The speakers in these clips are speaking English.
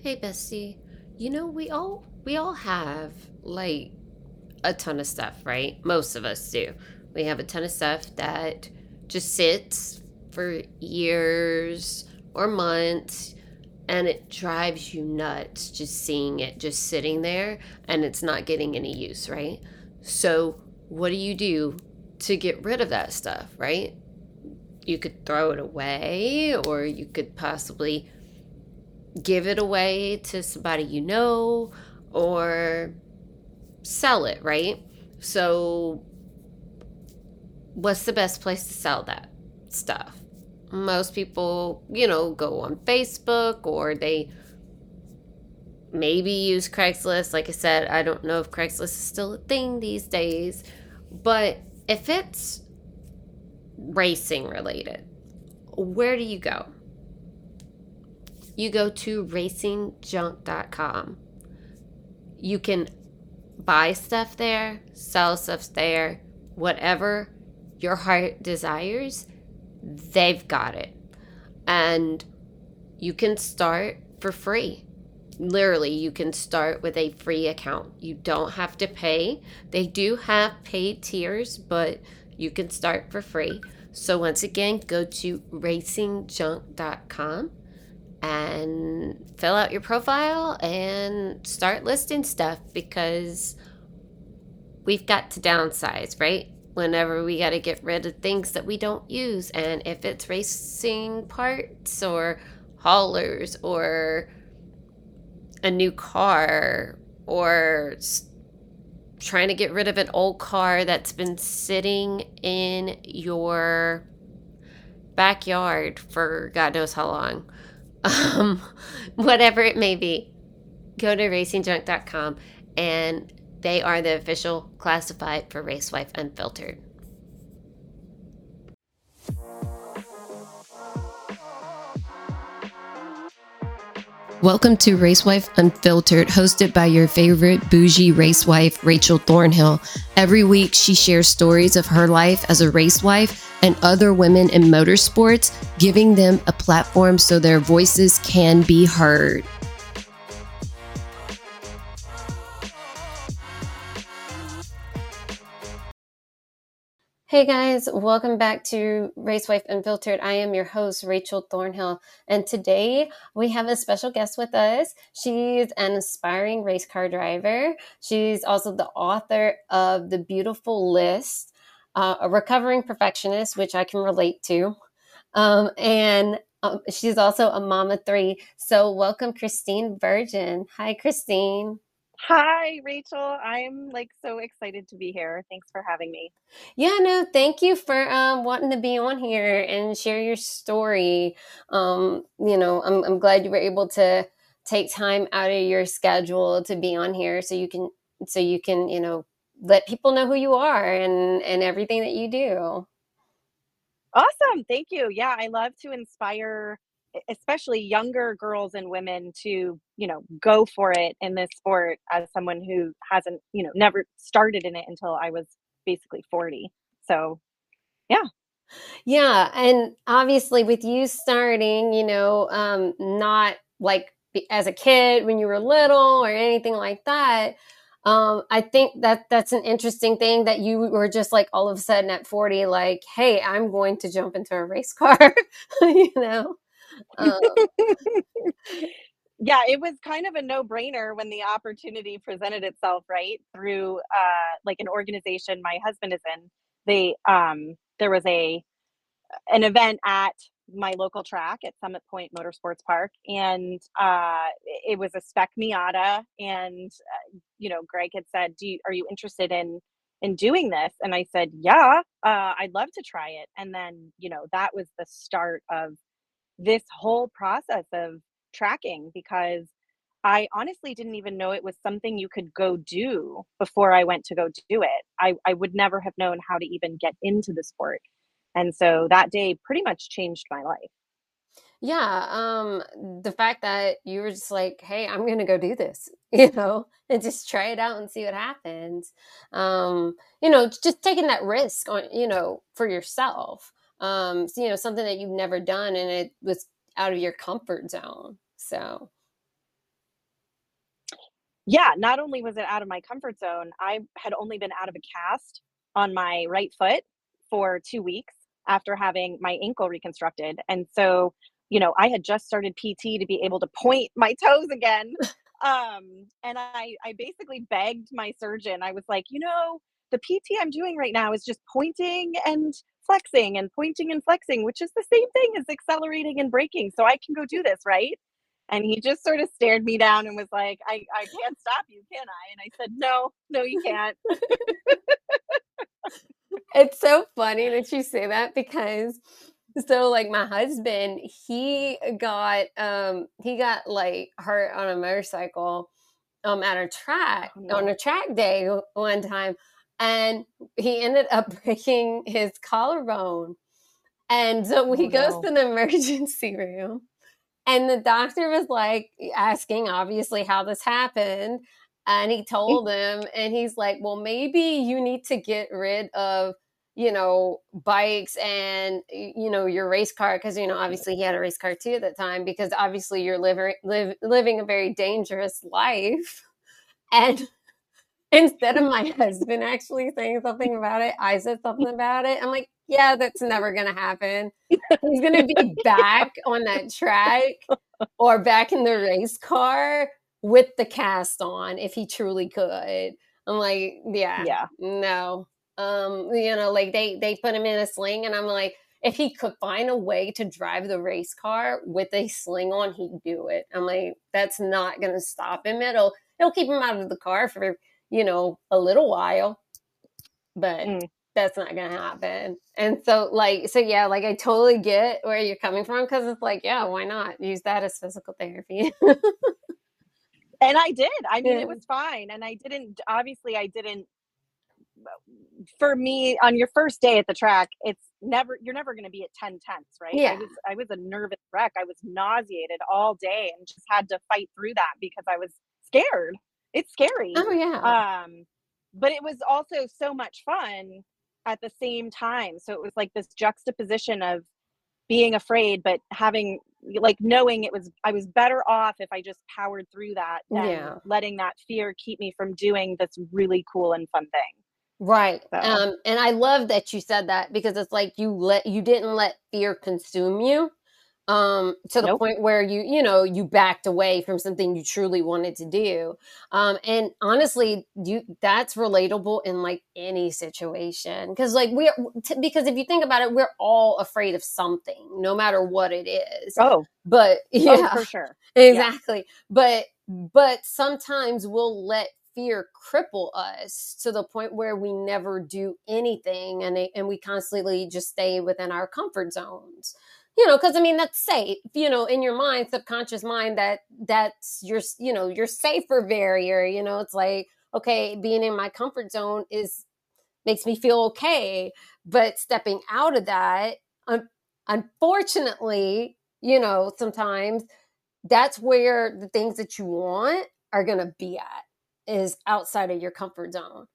Hey Bestie, you know we all we all have like a ton of stuff, right? Most of us do. We have a ton of stuff that just sits for years or months and it drives you nuts just seeing it just sitting there and it's not getting any use, right? So, what do you do to get rid of that stuff, right? You could throw it away or you could possibly give it away to somebody you know or sell it, right? So, what's the best place to sell that stuff? Most people, you know, go on Facebook or they maybe use Craigslist. Like I said, I don't know if Craigslist is still a thing these days, but if it's racing related, where do you go? You go to racingjunk.com. You can buy stuff there, sell stuff there, whatever your heart desires, they've got it. And you can start for free. Literally, you can start with a free account. You don't have to pay. They do have paid tiers, but you can start for free. So, once again, go to racingjunk.com and fill out your profile and start listing stuff because we've got to downsize, right? Whenever we got to get rid of things that we don't use. And if it's racing parts or haulers or a new car or trying to get rid of an old car that's been sitting in your backyard for God knows how long um, whatever it may be, go to racingjunk.com and they are the official classified for Racewife Unfiltered. Welcome to Racewife Unfiltered, hosted by your favorite bougie racewife, Rachel Thornhill. Every week, she shares stories of her life as a racewife and other women in motorsports, giving them a platform so their voices can be heard. Hey guys, welcome back to Race Wife Unfiltered. I am your host, Rachel Thornhill, and today we have a special guest with us. She's an aspiring race car driver. She's also the author of The Beautiful List, uh, a recovering perfectionist, which I can relate to. Um, and um, she's also a mama three. So, welcome, Christine Virgin. Hi, Christine. Hi, Rachel. I'm like so excited to be here. Thanks for having me. Yeah, no, thank you for um, wanting to be on here and share your story. Um, you know, I'm, I'm glad you were able to take time out of your schedule to be on here so you can so you can you know let people know who you are and and everything that you do. Awesome. Thank you. Yeah, I love to inspire especially younger girls and women to, you know, go for it in this sport as someone who hasn't, you know, never started in it until I was basically 40. So, yeah. Yeah, and obviously with you starting, you know, um not like as a kid when you were little or anything like that, um, I think that that's an interesting thing that you were just like all of a sudden at 40, like, hey, I'm going to jump into a race car, you know? Um, yeah, it was kind of a no brainer when the opportunity presented itself, right? Through uh, like an organization my husband is in. They, um, there was a, an event at my local track at Summit Point Motorsports Park, and uh, it was a spec Miata. And uh, you know, Greg had said, "Do you, are you interested in in doing this?" And I said, "Yeah, uh, I'd love to try it." And then you know, that was the start of this whole process of tracking because I honestly didn't even know it was something you could go do before I went to go do it. I, I would never have known how to even get into the sport. And so that day pretty much changed my life. Yeah, um the fact that you were just like, "Hey, I'm going to go do this." You know, and just try it out and see what happens. Um, you know, just taking that risk on, you know, for yourself. Um, so, you know, something that you've never done and it was out of your comfort zone. So, yeah, not only was it out of my comfort zone, I had only been out of a cast on my right foot for two weeks after having my ankle reconstructed. And so, you know, I had just started PT to be able to point my toes again. Um, and I, I basically begged my surgeon, I was like, you know, the PT I'm doing right now is just pointing and flexing and pointing and flexing, which is the same thing as accelerating and braking. So I can go do this, right? And he just sort of stared me down and was like, I, I can't stop you, can I? And I said, No, no, you can't. it's so funny that you say that because so like my husband, he got um he got like hurt on a motorcycle um at a track oh, no. on a track day one time and he ended up breaking his collarbone. And so he oh, goes no. to the emergency room and the doctor was like asking, obviously, how this happened. And he told him, and he's like, well, maybe you need to get rid of, you know, bikes and, you know, your race car. Cause, you know, obviously he had a race car too at that time because obviously you're living, live, living a very dangerous life. And instead of my husband actually saying something about it, I said something about it. I'm like, yeah, that's never going to happen. He's going to be back on that track or back in the race car with the cast on if he truly could. I'm like, yeah, yeah, no. Um, you know, like they they put him in a sling, and I'm like, if he could find a way to drive the race car with a sling on, he'd do it. I'm like, that's not going to stop him. It'll it'll keep him out of the car for you know, a little while, but mm. that's not going to happen. And so, like, so yeah, like I totally get where you're coming from because it's like, yeah, why not use that as physical therapy? and I did. I mean, yeah. it was fine. And I didn't, obviously, I didn't. For me, on your first day at the track, it's never you're never going to be at 10 tenths right yeah. i was i was a nervous wreck i was nauseated all day and just had to fight through that because i was scared it's scary. Oh yeah. Um, but it was also so much fun at the same time. So it was like this juxtaposition of being afraid, but having like knowing it was I was better off if I just powered through that than yeah. letting that fear keep me from doing this really cool and fun thing. Right. So. Um, and I love that you said that because it's like you let you didn't let fear consume you um, to the nope. point where you, you know, you backed away from something you truly wanted to do. Um, and honestly, you that's relatable in like any situation because, like, we're t- because if you think about it, we're all afraid of something, no matter what it is. Oh, but yeah, oh, for sure, exactly. Yeah. But but sometimes we'll let fear cripple us to the point where we never do anything and it, and we constantly just stay within our comfort zones you know because i mean that's safe you know in your mind subconscious mind that that's your you know your safer barrier you know it's like okay being in my comfort zone is makes me feel okay but stepping out of that un- unfortunately you know sometimes that's where the things that you want are going to be at is outside of your comfort zone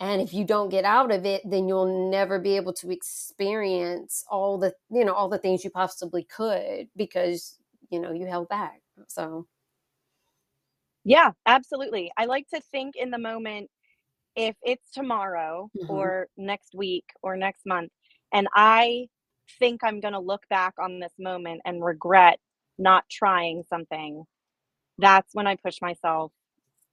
and if you don't get out of it then you'll never be able to experience all the you know all the things you possibly could because you know you held back so yeah absolutely i like to think in the moment if it's tomorrow mm-hmm. or next week or next month and i think i'm going to look back on this moment and regret not trying something that's when i push myself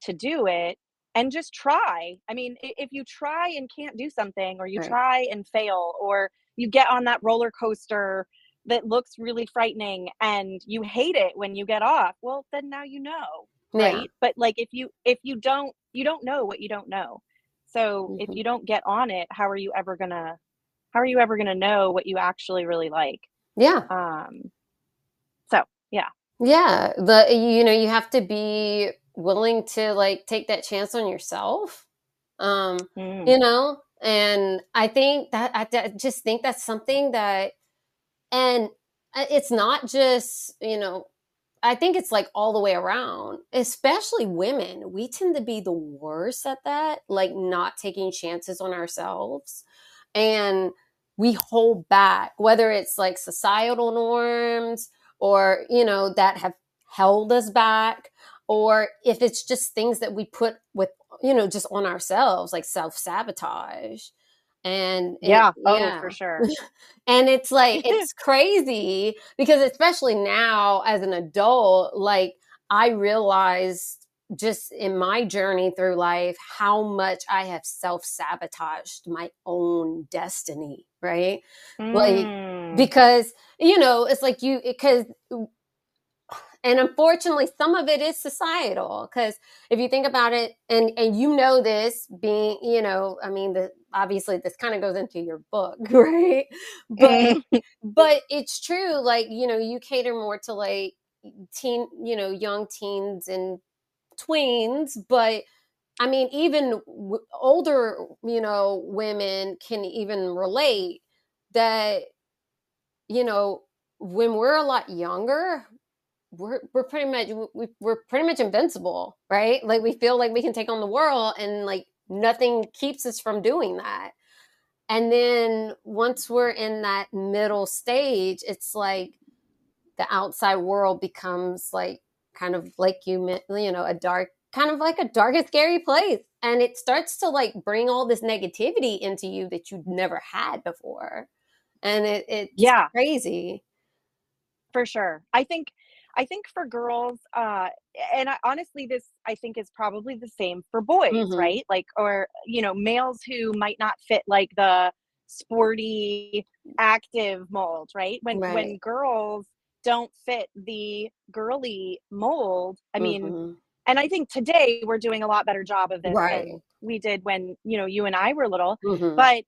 to do it and just try. I mean, if you try and can't do something, or you right. try and fail, or you get on that roller coaster that looks really frightening and you hate it when you get off, well, then now you know, right? But like if you if you don't you don't know what you don't know. So mm-hmm. if you don't get on it, how are you ever gonna how are you ever gonna know what you actually really like? Yeah. Um. So yeah. Yeah. The you know you have to be willing to like take that chance on yourself um mm. you know? And i think that I, I just think that's something that and uh, it's not just you know i think it's like all the way around especially women. We tend to be the worst at that like not taking chances on ourselves. And we hold back whether it's like societal norms or you know that have held us back or if it's just things that we put with you know just on ourselves like self-sabotage and it, yeah oh yeah. for sure and it's like it's crazy because especially now as an adult like i realized just in my journey through life how much i have self-sabotaged my own destiny right mm. like because you know it's like you because and unfortunately some of it is societal because if you think about it and and you know this being you know i mean the obviously this kind of goes into your book right but mm-hmm. but it's true like you know you cater more to like teen you know young teens and tweens but i mean even w- older you know women can even relate that you know when we're a lot younger we're we're pretty much we, we're pretty much invincible, right? Like we feel like we can take on the world, and like nothing keeps us from doing that. And then once we're in that middle stage, it's like the outside world becomes like kind of like you you know a dark kind of like a dark and scary place. And it starts to like bring all this negativity into you that you'd never had before. And it it's yeah. crazy. For sure. I think I think for girls, uh, and I, honestly, this I think is probably the same for boys, mm-hmm. right? Like, or you know, males who might not fit like the sporty, active mold, right? When right. when girls don't fit the girly mold, I mean, mm-hmm. and I think today we're doing a lot better job of this right. than we did when you know you and I were little. Mm-hmm. But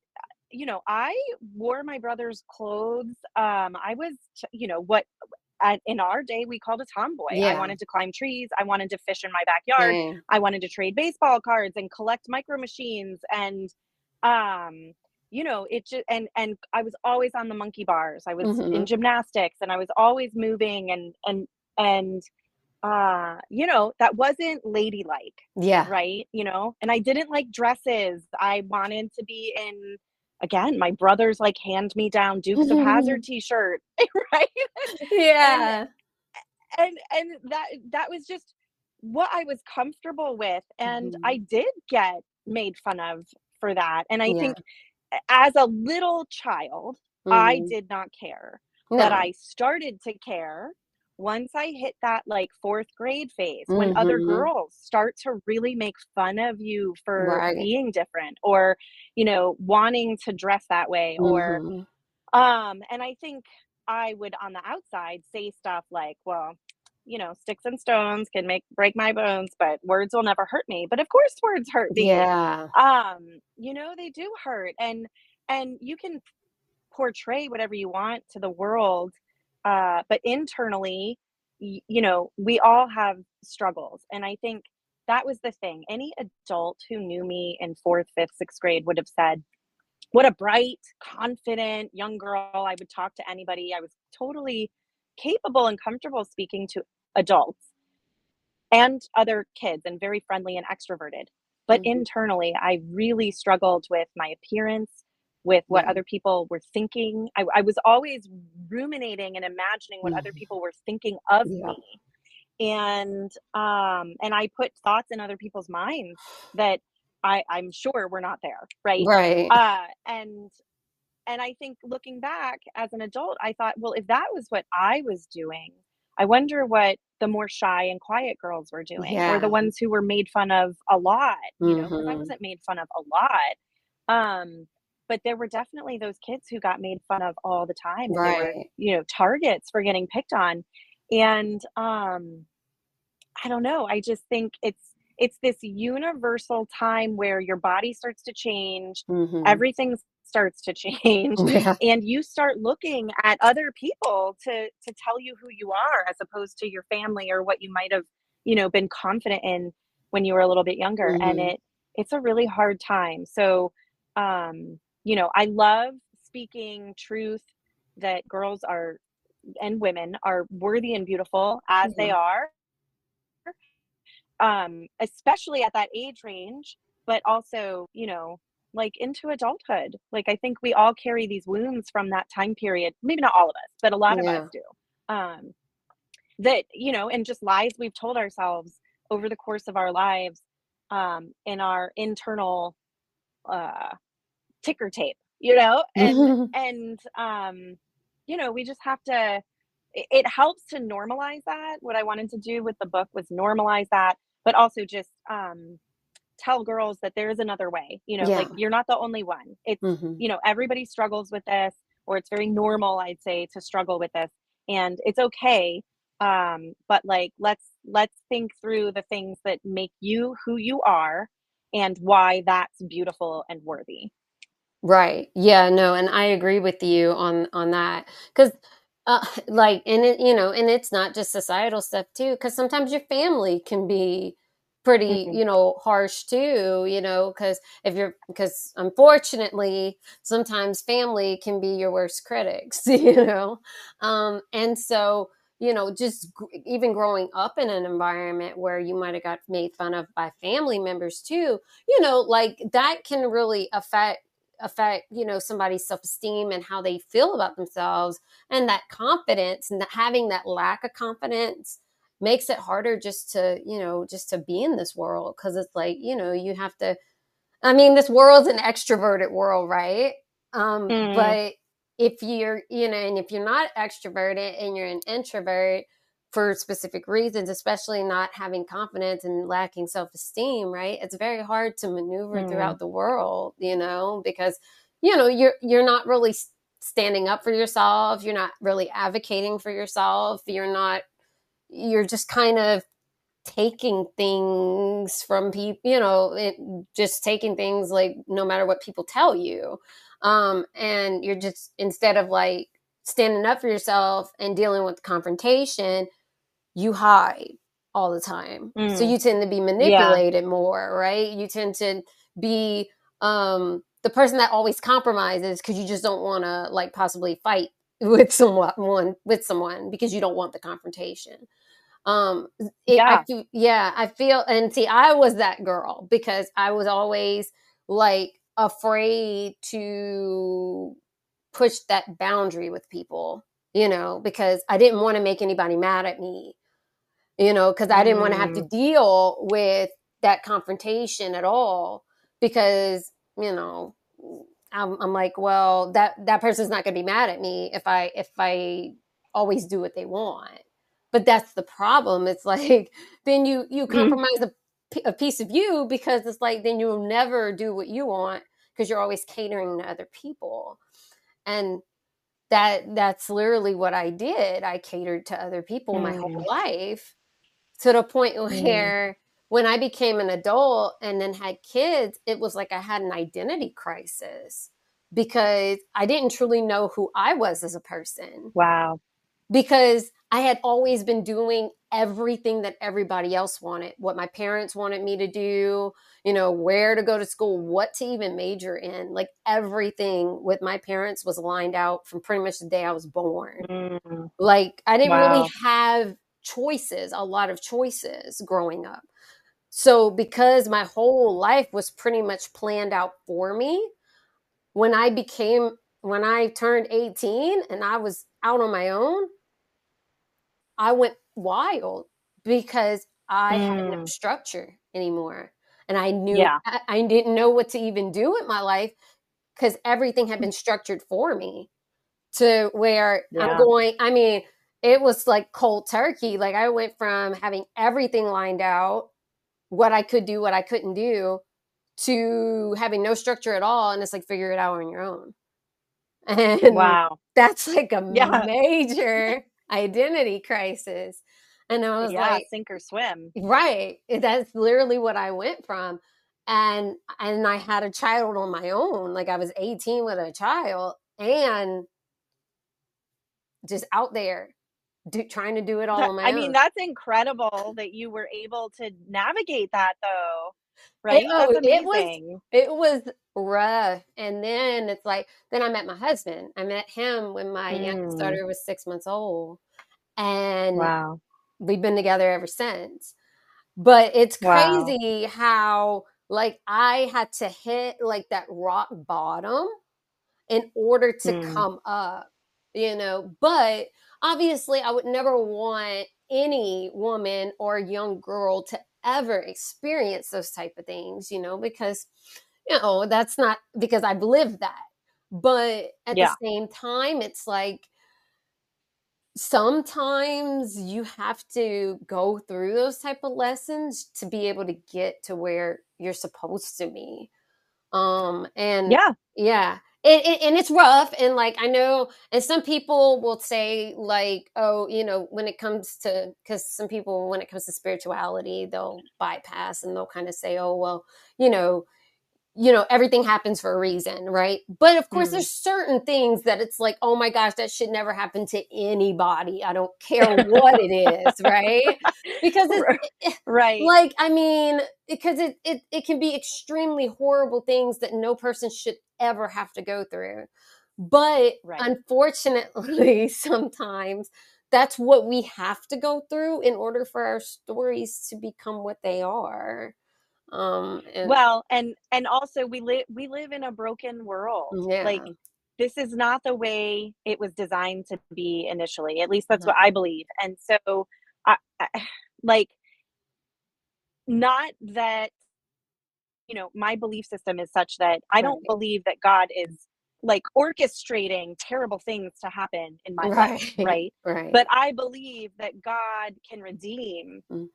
you know, I wore my brother's clothes. Um, I was, you know, what at, in our day we called a tomboy. Yeah. i wanted to climb trees. I wanted to fish in my backyard. Mm. i wanted to trade baseball cards and collect micro machines and um you know it just and and i was always on the monkey bars. I was mm-hmm. in gymnastics and i was always moving and and and uh you know that wasn't ladylike yeah. right? You know? And i didn't like dresses. I wanted to be in again, my brother's like hand me down Dukes of Hazzard t-shirt, right? Yeah. And, and, and that that was just what I was comfortable with and mm-hmm. I did get made fun of for that. And I yeah. think as a little child, mm-hmm. I did not care. No. But I started to care once I hit that like fourth grade phase, mm-hmm. when other mm-hmm. girls start to really make fun of you for right. being different or, you know, wanting to dress that way or, mm-hmm. um, and I think I would on the outside say stuff like, well, you know, sticks and stones can make break my bones, but words will never hurt me. But of course words hurt me. Yeah. Um, you know, they do hurt. And and you can portray whatever you want to the world uh, but internally y- you know we all have struggles and i think that was the thing. Any adult who knew me in fourth fifth sixth grade would have said what a bright confident young girl. I would talk to anybody. I was totally capable and comfortable speaking to adults and other kids and very friendly and extroverted. But mm-hmm. internally i really struggled with my appearance with what other people were thinking. I, I, was always ruminating and imagining what other mm. people were thinking of yeah. me. And um, and I put thoughts in other people's minds that I, I'm sure were not there, right? Right. Uh, and and I think looking back as an adult, I thought, well, if that was what I was doing, I wonder what the more shy and quiet girls were doing, yeah. or the ones who were made fun of a lot. You mm-hmm. know, I wasn't made fun of a lot. Um, but there were definitely those kids who got made fun of all the time right. Were, you know targets for getting picked on and um i don't know i just think it's it's this universal time where your body starts to change mm-hmm. everything starts to change yeah. and you start looking at other people to to tell you who you are as opposed to your family or what you might have you know been confident in when you were a little bit younger mm-hmm. and it it's a really hard time so um you know, I love speaking truth that girls are and women are worthy and beautiful as mm-hmm. they are. Um, especially at that age range, but also, you know, like into adulthood. Like I think we all carry these wounds from that time period. Maybe not all of us, but a lot yeah. of us do. Um, that, you know, and just lies we've told ourselves over the course of our lives um, in our internal uh, ticker tape, you know, and and um, you know, we just have to. It, it helps to normalize that. What I wanted to do with the book was normalize that, but also just um, tell girls that there is another way. You know, Yeah. like you're not the only one. It's Mhm. you know everybody struggles with this, or it's very normal, I'd say, to struggle with this, and it's okay. Um, but like let's let's think through the things that make you who you are and why that's beautiful and worthy. Right. Yeah, no, and I agree with you on on that. Cuz uh like and it you know, and it's not just societal stuff too cuz sometimes your family can be pretty, Mhm. you know, harsh too, you know, cuz if you're cuz unfortunately sometimes family can be your worst critics, you know. Um and so you know, just gr- even growing up in an environment where you might have got made fun of by family members too, you know, like that can really affect affect you know somebody's self-esteem and how they feel about themselves and that confidence and that having that lack of confidence makes it harder just to you know just to be in this world because it's like you know you have to i mean this world's an extroverted world right um Mm. but if you're you know and if you're not extroverted and you're an introvert for specific reasons especially not having confidence and lacking self-esteem right it's very hard to maneuver Mm. throughout the world you know because you know you're you're not really standing up for yourself you're not really advocating for yourself you're not you're just kind of taking things from people you know it, just taking things like no matter what people tell you um and you're just instead of like standing up for yourself and dealing with confrontation you hide all the time. So Mm. you tend to be manipulated more right? You tend to be um the person that always compromises because you just don't want to like possibly fight with someone with someone because you don't want the confrontation. Um it, I Yeah. feel, yeah i feel and see i was that girl because i was always like afraid to push that boundary with people you know because i didn't want to make anybody mad at me you know because i didn't want to have to Mm. deal with that confrontation at all because you know I'm, I'm like well that that person's not going to be mad at me if i if i always do what they want but that's the problem it's like then you you Mm. compromise a piece of you because it's like then you'll never do what you want because you're always catering to other people and that that's literally what i did i catered to other people my whole Mm. life to the point Mm. where when i became an adult and then had kids it was like i had an identity crisis because i didn't truly know who i was as a person Wow. because I had always been doing everything that everybody else wanted, what my parents wanted me to do, you know, where to go to school, what to even major in. Like everything with my parents was lined out from pretty much the day I was born. Mm. Like I didn't Wow. really have choices, a lot of choices growing up. So because my whole life was pretty much planned out for me, when I became when I turned 18 and I was out on my own, I went wild because I had no Mm. structure anymore. And I knew Yeah. I, I didn't know what to even do with my life because everything had been structured for me to where I'm going. I mean, it was like cold turkey. Like I went from having everything lined out, what I could do, what I couldn't do, to having no structure at all. And it's like figure it out on your own. And Wow. that's like a Yeah. major identity crisis. And I was Yeah. like, Sink or swim. right. That's literally what I went from. And and I had a child on my own. Like I was 18 with a child and just out there do, trying to do it all on my I own. mean, that's incredible that you were able to navigate that though. Right? oh, it was- it was rough. And then it's like, then I met my husband. I met him when my youngest Mm. daughter was six months old. And Wow. we've been together ever since. But it's Wow. crazy how like I had to hit like that rock bottom in order to Mm. come up, you know. But obviously I would never want any woman or young girl to ever experience those type of things, you know, because you know, that's not because I've lived that. But at Yeah. the same time, it's like sometimes you have to go through those type of lessons to be able to get to where you're supposed to be. Um and Yeah. yeah. It, it, and it's rough and like i know and some people will say like oh you know when it comes to because some people when it comes to spirituality they'll bypass and they'll kind of say oh well you know you know everything happens for a reason right but of course Mm. there's certain things that it's like oh my gosh that should never happen to anybody i don't care what it is right because it's Right. like i mean because it, it it can be extremely horrible things that no person should ever have to go through but Right. unfortunately sometimes that's what we have to go through in order for our stories to become what they are um and well, and and also we live we live in a broken world. yeah Like this is not the way it was designed to be initially. At least that's No. what I believe. And so I, I like not that you know, my belief system is such that I don't Right. believe that God is like orchestrating terrible things to happen in my life, right right? right But I believe that God can redeem Mm.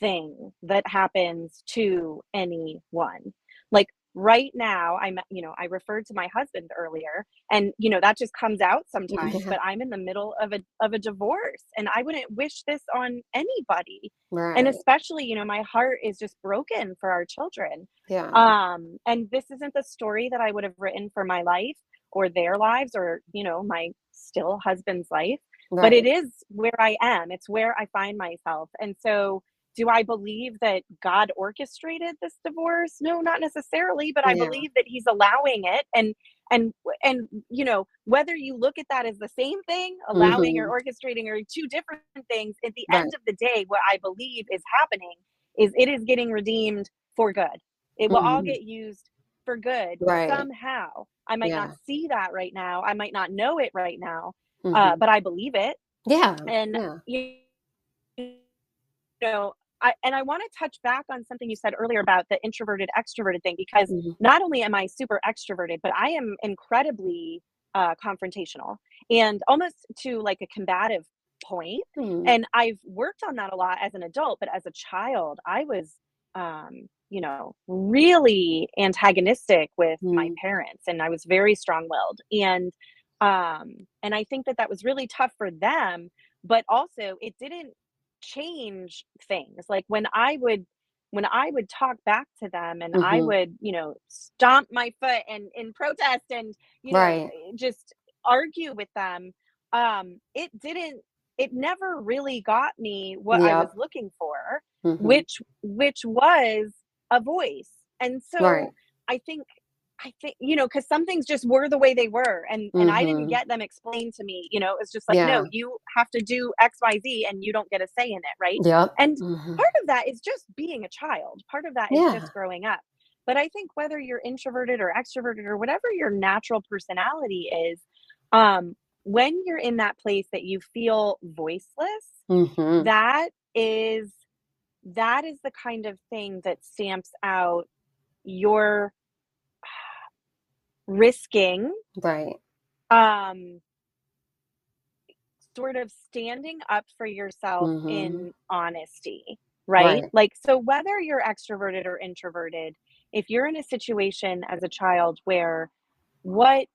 Anything that happens to anyone. Like right now, I'm, you know, I referred to my husband earlier, and you know that just comes out sometimes. But I'm in the middle of a of a divorce, and I wouldn't wish this on anybody. right And especially, you know, my heart is just broken for our children. yeah Um, and this isn't the story that I would have written for my life or their lives or, you know, my still husband's life but it is where I am. It's where I find myself. And so, do I believe that God orchestrated this divorce? No, not necessarily, but I Yeah. believe that he's allowing it and and and you know, whether you look at that as the same thing, allowing or orchestrating are two different things, at the Right. end of the day what I believe is happening is it is getting redeemed for good. It will all Mhm. get used for good Right. somehow. I might Yeah. not see that right now. I might not know it right now, Mhm. uh, but I believe it yeah and yeah you know I, and I want to touch back on something you said earlier about the introverted extroverted thing because Mhm. not only am I super extroverted, but I am incredibly uh, confrontational and almost to like a combative point. Hmm. And I've worked on that a lot as an adult, but as a child, I was, um, you know, really antagonistic with my Mm. parents, and I was very strong-willed. And um, and I think that that was really tough for them, but also it didn't change things. Like when I would when I would talk back to them and I Mhm. would, you know, stomp my foot and in protest and you know Right. just argue with them, um, it didn't it never really got me what I was looking for, Mhm. which which was a voice. And so Right. I think I think you know because some things just were the way they were and and I didn't Mhm. get them explained to me. You know, it was just like, Yeah. no, you have to do X, Y, Z, and you don't get a say in it, right? Yeah. And Mhm. part of that is just being a child. Part of that is Yeah. just growing up. But I think whether you're introverted or extroverted or whatever your natural personality is, um, when you're in that place that you feel voiceless, Mhm. that is that is the kind of thing that stamps out your risking Right. um sort of standing up for yourself Mhm. in honesty right? Right. like so whether you're extroverted or introverted if you're in a situation as a child where what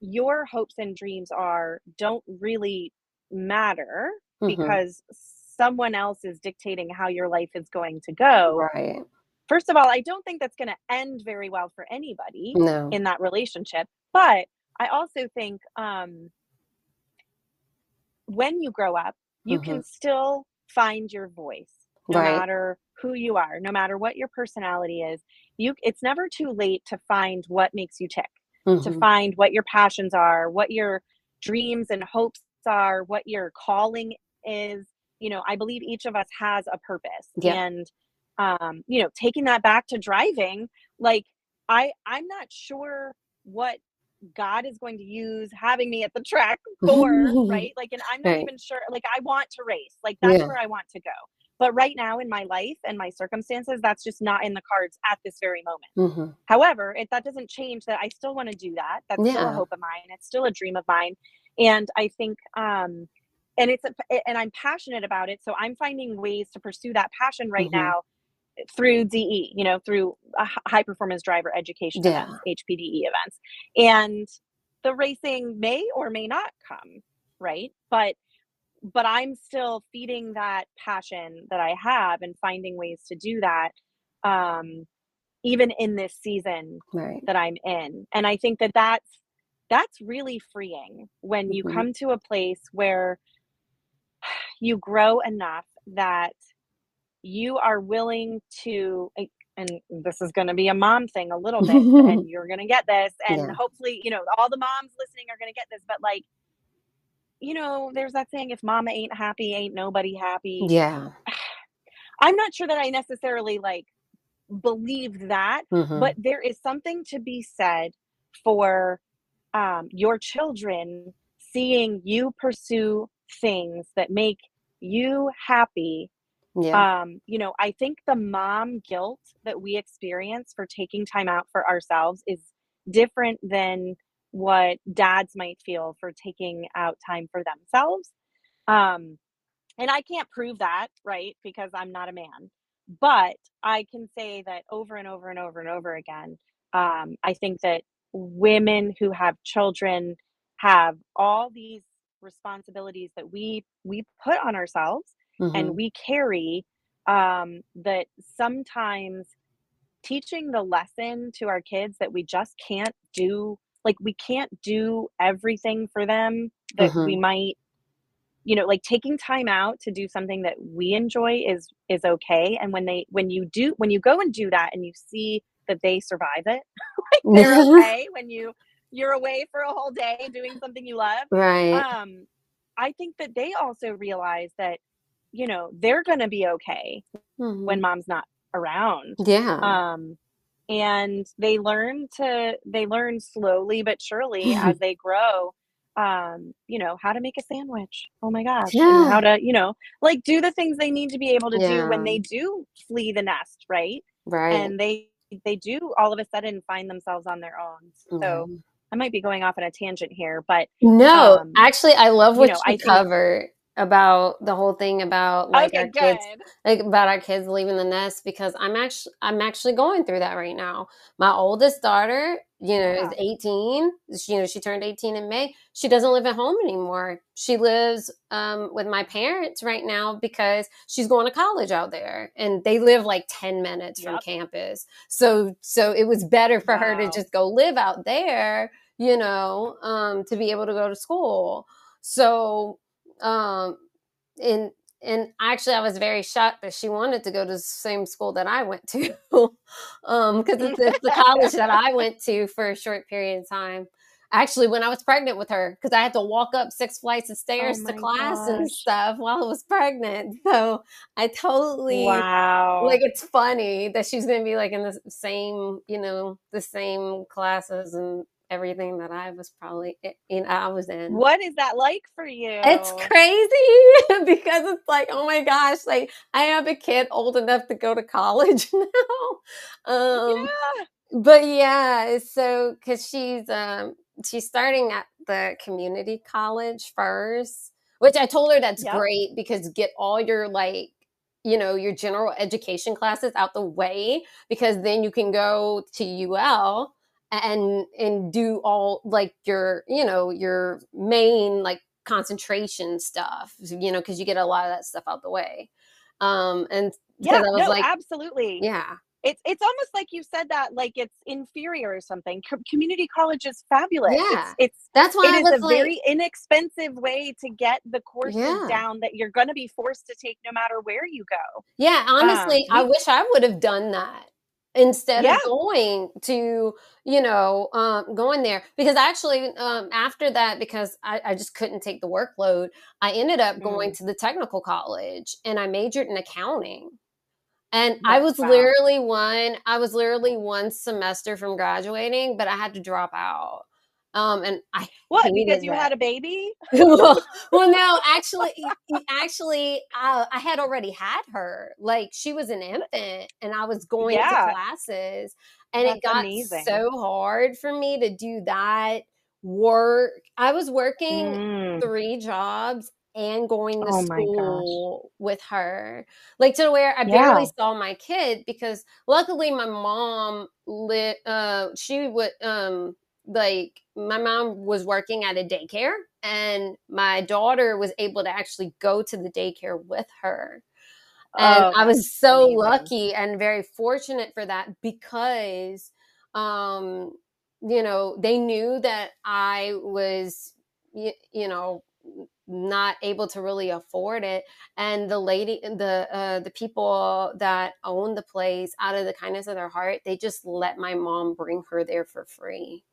your hopes and dreams are don't really matter Mhm. because someone else is dictating how your life is going to go Right. First of all i don't think that's going to end very well for anybody No. in that relationship. But I also think um, when you grow up, you can still find your voice, no Right. matter who you are, no matter what your personality is. You, it's never too late to find what makes you tick, to Mhm. find what your passions are, what your dreams and hopes are, what your calling is. You know, I believe each of us has a purpose, Yeah. and um, you know, taking that back to driving, like I, I'm not sure what God is going to use having me at the track for, right? Like, and I'm not Right. even sure. Like, I want to race. Like, that's Yeah. where I want to go. but right now in my life and my circumstances that's just not in the cards at this very moment hmm however it, that doesn't change that i still want to do that that's still a hope of mine it's still a dream of mine and i think um and it's a, and i'm passionate about it so i'm finding ways to pursue that passion right Mhm. now through de you know through a high performance driver education Yeah. events hpde events and the racing may or may not come right but but i'm still feeding that passion that i have and finding ways to do that um even in this season Right. that i'm in and i think that that's that's really freeing when you Mhm. come to a place where you grow enough that you are willing to and this is going to be a mom thing a little bit and you're going to get this and Yeah. hopefully you know all the moms listening are going to get this but like you know there's that saying if mama ain't happy ain't nobody happy Yeah. i'm not sure that i necessarily like believe that hmm but there is something to be said for um, your children seeing you pursue things that make you happy yeah. um you know i think the mom guilt that we experience for taking time out for ourselves is different than what dads might feel for taking out time for themselves um and i can't prove that right because i'm not a man but i can say that over and over and over and over again um i think that women who have children have all these responsibilities that we we put on ourselves hmm and we carry um, that sometimes teaching the lesson to our kids that we just can't do like we can't do everything for them that we Mhm. might you know like taking time out to do something that we enjoy is is okay and when they when you do when you go and do that and you see that they survive it like they're okay when you you're away for a whole day doing something you love right. um i think that they also realize that you know they're to be okay Mhm. when mom's not around. Yeah. um and they learn to they learn slowly but surely as they grow um you know how to make a sandwich. Oh my gosh. And how to you know like do the things they need to be able to do when they do flee the nest right? Right. and they they do all of a sudden find themselves on their own. So Yeah. i might be going off on a tangent here but No, um, actually, I love you what know, you I think- about the whole thing about like okay our good kids, like about our kids leaving the nest because I'm actually I'm actually going through that right now. My oldest daughter, you know, Yeah. is 18. She, you know, she turned 18 in May. She doesn't live at home anymore. She lives um, with my parents right now because she's going to college out there, and they live like 10 minutes from campus. So so it was better for her to just go live out there you know, um, to be able to go to school. So, um, and and actually, I was very shocked that she wanted to go to the same school that I went to, um, because it's, it's the college that I went to for a short period of time. Actually, when I was pregnant with her, because I had to walk up six flights of stairs to my class and stuff while I was pregnant. So I totally wow like it's funny that she's gonna be like in the same you know the same classes and everything that i was probably in i was in what is that like for you it's crazy because it's like oh my gosh like i have a kid old enough to go to college now um yeah. but yeah so because she's um she's starting at the community college first which i told her that's Yep. great because get all your like you know your general education classes out the way because then you can go to ul and and do all like your you know your main like concentration stuff you know because you get a lot of that stuff out the way. Um and yeah i was no like absolutely. Yeah. It's it's almost like you said that like it's inferior or something. Co- community college is fabulous. Yeah. it's, it's that's why it i is a like very inexpensive way to get the courses Yeah. down that you're going to be forced to take no matter where you go. Yeah, honestly, Um, I wish I would have done that instead Yeah. of going to, you know, um, going there. Because actually, um, after that, because I, I just couldn't take the workload, I ended up going Mm. to the technical college and I majored in accounting. And I Wow. was literally one, I was literally one semester from graduating, but I had to drop out. Um, and I what because you that. had a baby? well, well, no, actually, actually, uh, I had already had her. Like she was an infant, and I was going Yeah. to classes, and it got amazing. so hard for me to do that work. I was working Mm. three jobs and going to Oh school with her like to where i Yeah. barely saw my kid because luckily my mom lit uh she would um like my mom was working at a daycare and my daughter was able to actually go to the daycare with her. And Oh, I was so amazing. lucky and very fortunate for that because um you know they knew that I was you, you know not able to really afford it. And the lady the uh the people that own the place out of the kindness of their heart they just let my mom bring her there for free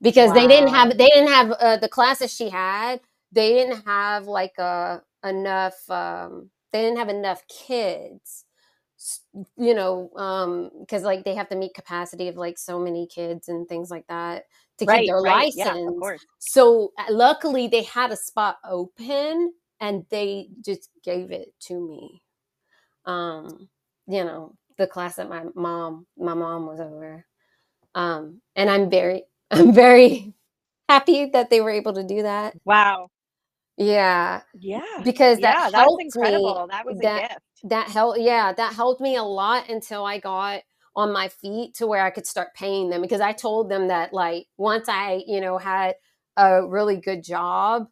because they didn't have they didn't have uh, the classes she had they didn't have like a enough um they didn't have enough kids. You know um because like they have to meet capacity of like so many kids and things like that to keep right, their right. license. Yeah, so uh, luckily they had a spot open and they just gave it to me. Um you know the class that my mom my mom was over. Um and i'm very i'm very happy that they were able to do that Wow. yeah Yeah. because that Yeah, that's helped me incredible. That was a that gift. that helped yeah that helped me a lot until i got on my feet to where i could start paying them because i told them that like once i you know had a really good job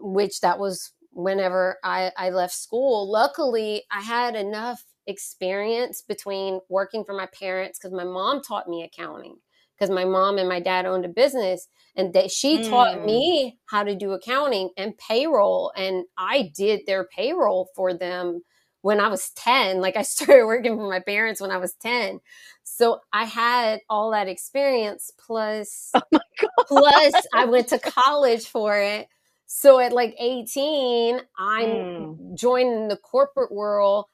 which that was whenever i i left school luckily i had enough experience between working for my parents because my mom taught me accounting because my mom and my dad owned a business and that she taught Mm. me how to do accounting and payroll and i did their payroll for them when i was 10 like i started working for my parents when i was 10 so i had all that experience plus Oh plus i went to college for it so at like 18 i'm Mm. joining the corporate world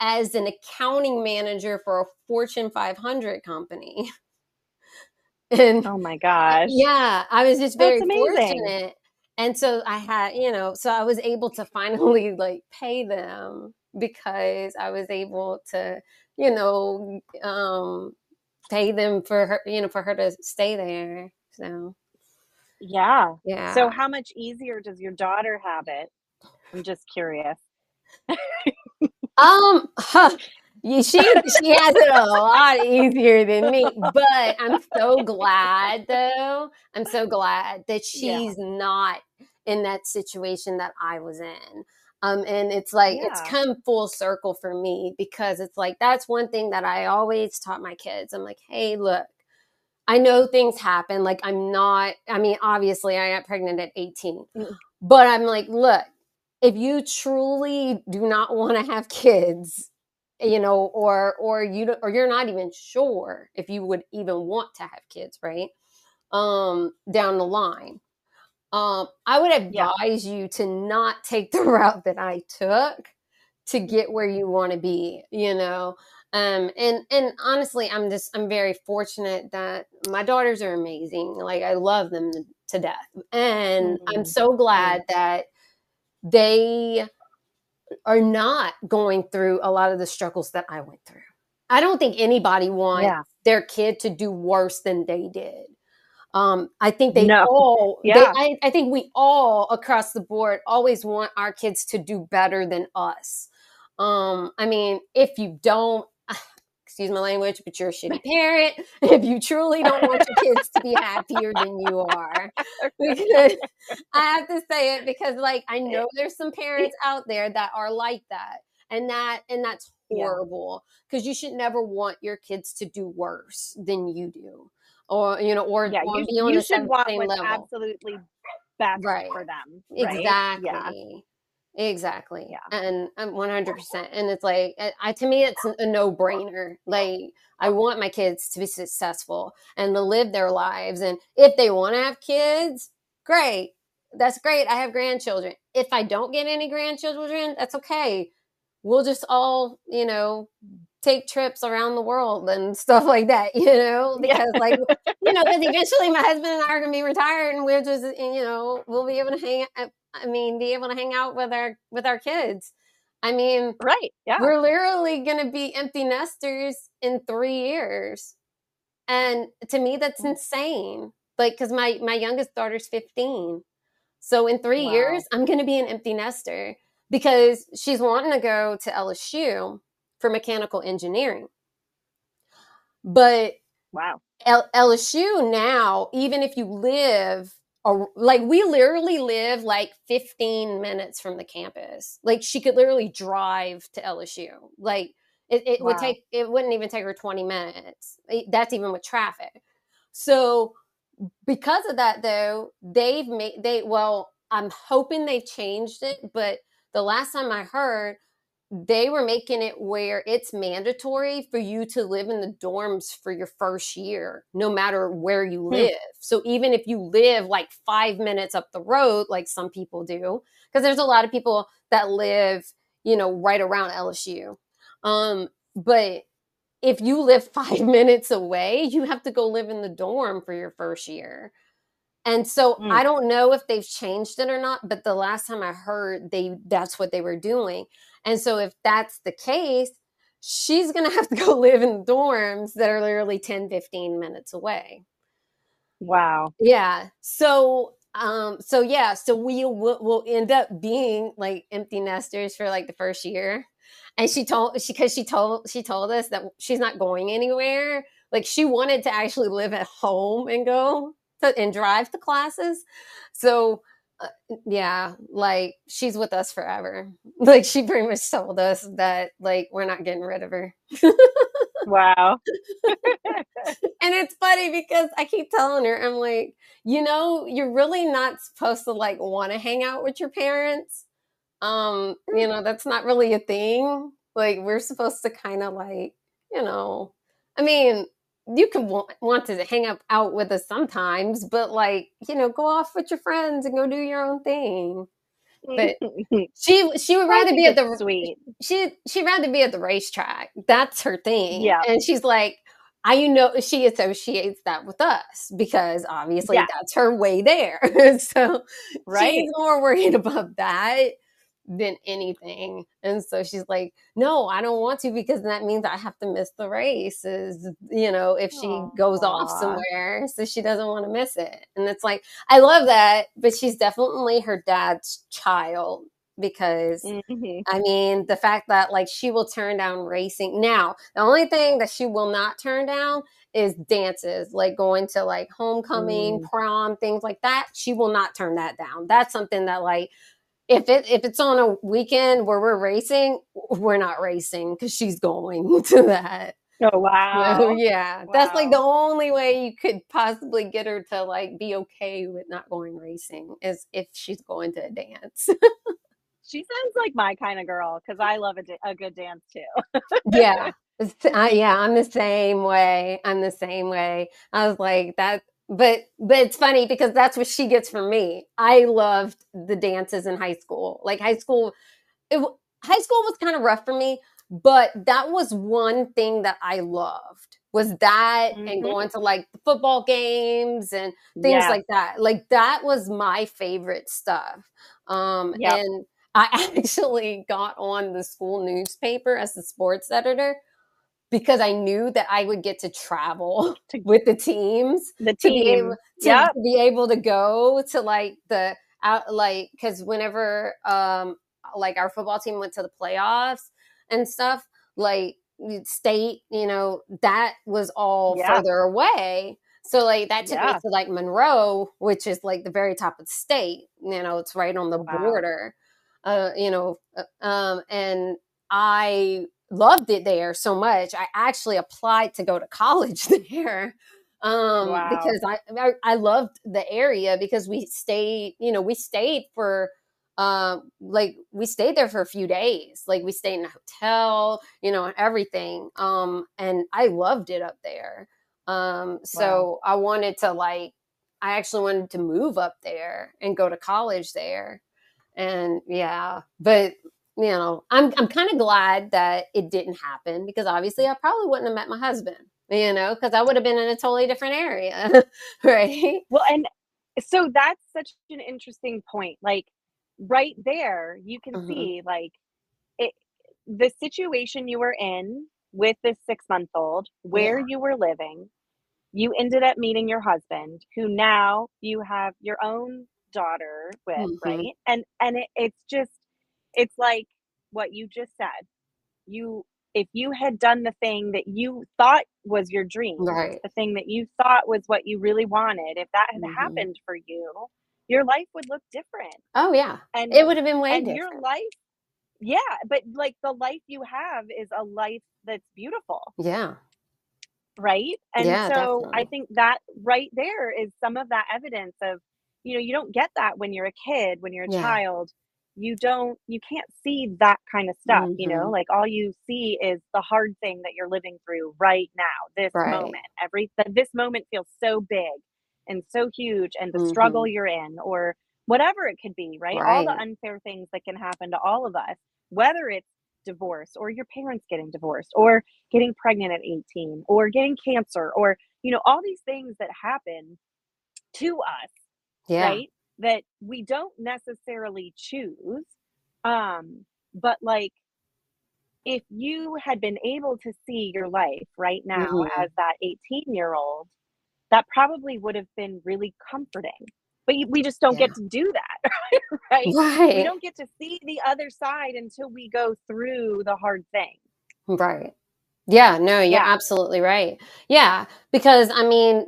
as an accounting manager for a fortune 500 company and Oh my gosh. yeah, I was just very fortunate. And so I had, you know, so I was able to finally like pay them because I was able to, you know, um pay them for her, you know, for her to stay there. So, Yeah. yeah. So how much easier does your daughter have it? I'm just curious. Um, huh, she she has it a lot easier than me, but I'm so glad though. I'm so glad that Yeah. she's not in that situation that I was in. Um, and it's like it's come full circle for me because it's like that's one thing that I always taught my kids. I'm like, hey, look, I know things happen. Like I'm not. I mean, obviously, I got pregnant at 18, Mm. but I'm like, look, if you truly do not want to have kids you know or or you or you're not even sure if you would even want to have kids right um down the line um i would Yeah. advise you to not take the route that i took to get where you want to be you know um and and honestly i'm just i'm very fortunate that my daughters are amazing like i love them to death and i'm Mm. so glad that they are not going through a lot of the struggles that I went through. I don't think anybody wants Yeah. their kid to do worse than they did. Um, I think they No. all, they, Yeah. I, I think we all across the board always want our kids to do better than us. Um, I mean, if you don't, excuse my language, but you're a shitty parent. If you truly don't want your kids to be happier than you are, because I have to say it because like I know there's some parents out there that are like that. And that and that's horrible because you should never want your kids to do worse than you do. Or you know, or, Yeah, you, be on you the should same, want same level. absolutely best Right. for them. Right? Yeah. Exactly. Yeah. And I'm 100%. And it's like, I, I- to me, it's a no brainer. Like, I want my kids to be successful and to live their lives. And if they want to have kids, great. That's great. I have grandchildren. If I don't get any grandchildren, that's okay. We'll just all, you know, take trips around the world and stuff like that, you know, because yeah. like, you know, because eventually my husband and I are going to be retired and we're just, eh, you know, we'll be able to hang, I mean, be able to hang out with our, with our kids. I mean, right. Yeah. We're literally going to be empty nesters in three years. And to me, that's mm. insane. Like, cause my, my youngest daughter's 15. So in three wow. years, I'm going to be an empty nester because she's wanting to go to LSU for mechanical engineering. But wow, L- LSU now, even if you live like we literally live like 15 minutes from the campus. Like she could literally drive to LSU. Like it, it wow. would take it wouldn't even take her 20 minutes. That's even with traffic. So because of that though, they've made they well, I'm hoping they've changed it, but the last time I heard, they were making it where it's mandatory for you to live in the dorms for your first year, no matter where you hmm. live. So even if you live like five minutes up the road, like some people do, because there's a lot of people that live, you know, right around LSU. Um, but if you live five minutes away, you have to go live in the dorm for your first year. And so mm. I don't know if they've changed it or not, but the last time I heard they that's what they were doing. And so if that's the case, she's going to have to go live in dorms that are literally 10 15 minutes away. Wow. Yeah. So um so yeah, so we will we'll end up being like empty nesters for like the first year. And she told she cuz she told she told us that she's not going anywhere. Like she wanted to actually live at home and go to, and drive to classes. So uh, yeah, like she's with us forever. Like she pretty much told us that like we're not getting rid of her. wow. and it's funny because I keep telling her, I'm like, you know, you're really not supposed to like want to hang out with your parents. Um, you know, that's not really a thing. Like we're supposed to kind of like, you know, I mean, you can want, want to hang up out with us sometimes, but like, you know, go off with your friends and go do your own thing. But she she would rather be at the sweet. She she'd rather be at the racetrack. That's her thing. Yeah. And she's like, I you know she associates that with us because obviously yeah. that's her way there. so right. she's more worried about that than anything. And so she's like, no, I don't want to because that means I have to miss the races, you know, if she Aww. goes off somewhere. So she doesn't want to miss it. And it's like, I love that, but she's definitely her dad's child because mm-hmm. I mean, the fact that like she will turn down racing. Now, the only thing that she will not turn down is dances, like going to like homecoming, mm. prom, things like that. She will not turn that down. That's something that like if it if it's on a weekend where we're racing, we're not racing because she's going to that. Oh wow! So, yeah, wow. that's like the only way you could possibly get her to like be okay with not going racing is if she's going to a dance. she sounds like my kind of girl because I love a, a good dance too. yeah, uh, yeah, I'm the same way. I'm the same way. I was like that but but it's funny because that's what she gets from me. I loved the dances in high school. Like high school, it, high school was kind of rough for me, but that was one thing that I loved was that mm-hmm. and going to like the football games and things yeah. like that. Like that was my favorite stuff. Um, yep. and I actually got on the school newspaper as the sports editor because I knew that I would get to travel with the teams. The team. To be able to, yep. be able to go to like the out like because whenever um like our football team went to the playoffs and stuff, like state, you know, that was all yeah. further away. So like that took yeah. me to like Monroe, which is like the very top of the state. You know, it's right on the wow. border. Uh, you know, uh, um, and I loved it there so much. I actually applied to go to college there um, wow. because I, I, I loved the area because we stayed, you know, we stayed for um like we stayed there for a few days. Like we stayed in a hotel, you know, everything. Um and I loved it up there. Um so wow. I wanted to like I actually wanted to move up there and go to college there. And yeah, but you know, I'm I'm kind of glad that it didn't happen because obviously I probably wouldn't have met my husband, you know, because I would have been in a totally different area, right? Well, and so that's such an interesting point. Like right there, you can Mhm. see like it the situation you were in with this six month old, where Yeah. you were living. You ended up meeting your husband, who now you have your own daughter with, Mhm. right? And and it, it's just it's like what you just said. You if you had done the thing that you thought was your dream, Right. the thing that you thought was what you really wanted, if that had Mhm. happened for you, your life would look different. Oh yeah, And it would have been way and different. your life yeah, but like the life you have is a life that's beautiful, yeah, right? And Yeah, so I think that right there is some of that evidence of, you know, you don't get that when you're a kid, when you're a Yeah. child. You don't you can't see that kind of stuff, you know? Mhm. Like all you see is the hard thing that you're living through right now, this Right. moment. Every th- this moment feels so big and so huge and the struggle Mhm. you're in or whatever it could be, right? All the unfair things that can happen to all of us, whether it's divorce or your parents getting divorced or getting pregnant at 18 or getting cancer or you know all these things that happen to us yeah, right that we don't necessarily choose um but like if you had been able to see your life right now Mhm. as that 18 year old that probably would have been really comforting but you, we just don't Yeah. get to do that right we don't get to see the other side until we go through the hard thing right. Yeah, no, you're Yeah. absolutely right. Yeah, because I mean,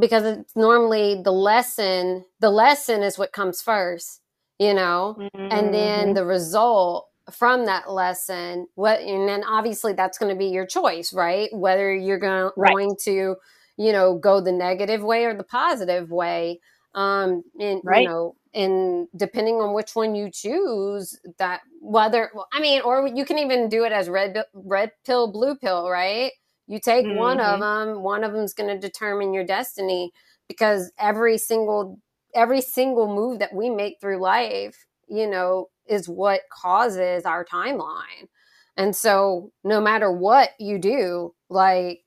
because it's normally the lesson. The lesson is what comes first, you know, and then Mhm. the result from that lesson. What, and then obviously that's going to be your choice, right? Whether you're going Right. going to, you know, go the negative way or the positive way. Um, and Right. you know, and depending on which one you choose, that whether well, I mean, or you can even do it as red red pill, blue pill, right? You take one of mm-hmm. them, one of them's going to determine your destiny because every single every single move that we make through life, you know, is what causes our timeline. And so no matter what you do, like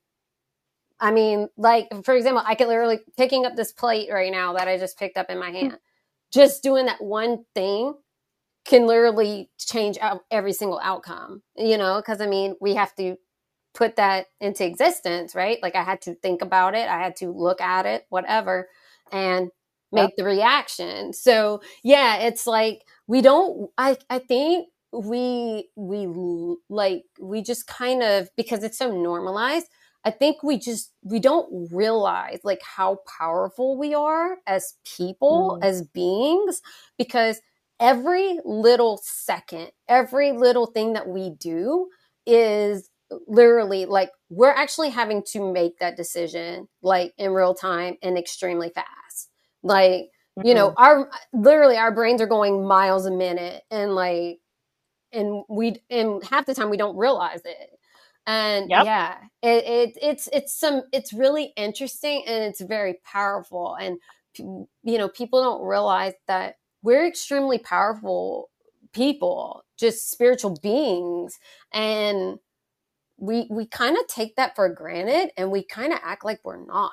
I mean, like for example, I could literally picking up this plate right now that I just picked up in my mm. hand. Just doing that one thing can literally change every single outcome, you know, because I mean, we have to put that into existence, right? Like I had to think about it, I had to look at it, whatever, and make the reaction. So, yeah, it's like we don't I I think we we like we just kind of because it's so normalized I think we just we don't realize like how powerful we are as people, Mm. as beings because every little second, every little thing that we do is literally like we're actually having to make that decision like in real time and extremely fast. Like, you know, Mm-hmm. our literally our brains are going miles a minute and like and we and half the time we don't realize it and Yep. yeah it, it it's it's some it's really interesting and it's very powerful and you know people don't realize that we're extremely powerful people just spiritual beings and we we kind of take that for granted and we kind of act like we're not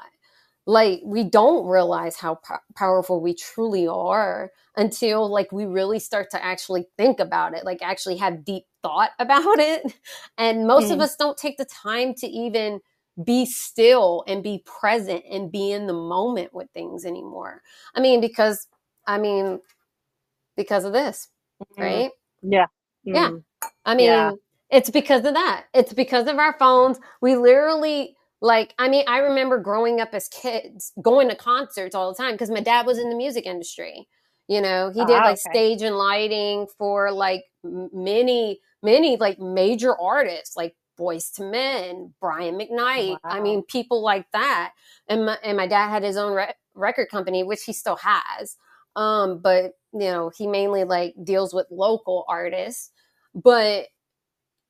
like we don't realize how po- powerful we truly are until like we really start to actually think about it like actually have deep thought about it and most of Mm. us don't take the time to even be still and be present and be in the moment with things anymore i mean because i mean because of this Mhm. right Yeah. Yeah. Mm. I mean, Yeah. it's because of that. It's because of our phones. We literally like I mean, I remember growing up as kids going to concerts all the time because my dad was in the music industry. You know, he did Ah, like okay. stage and lighting for like many many like major artists like Boyz II Men, Brian McKnight. I mean, people like that. And my, and my dad had his own re- record company, which he still has. Um, but you know, he mainly like deals with local artists. But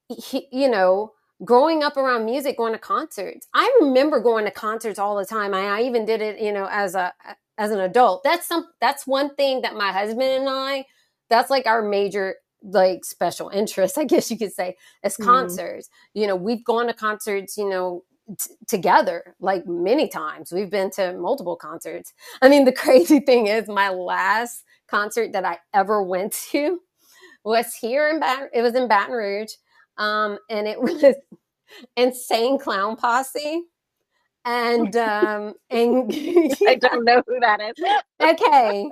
he, you know, growing up around music, going to concerts, I remember going to concerts all the time. I, I even did it, you know, as a as an adult. That's some that's one thing that my husband and I, that's like our major like special interest, I guess you could say, as Mm-hmm. concerts. You know, we've gone to concerts, you know, t- together like many times. We've been to multiple concerts. I mean, the crazy thing is, my last concert that I ever went to was here in Baton. It was in Baton Rouge, um, and it was Insane Clown Posse. And um and I don't know who that is. okay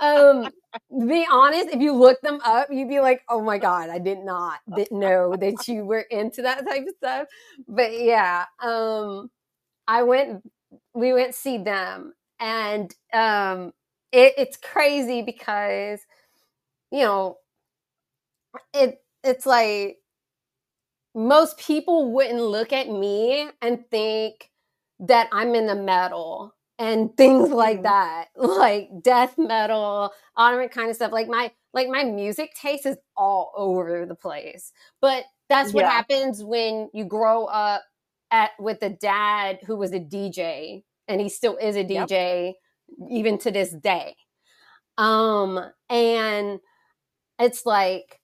um to be honest if you look them up you'd be like oh my god i did not did know that you were into that type of stuff but yeah um i went we went see them and um it, it's crazy because you know it it's like most people wouldn't look at me and think that I'm in the metal and things like Mm. that, like death metal, all that kind of stuff. Like my like my music taste is all over the place. But that's what Yeah. happens when you grow up at with a dad who was a DJ and he still is a Yep. DJ even to this day. Um and it's like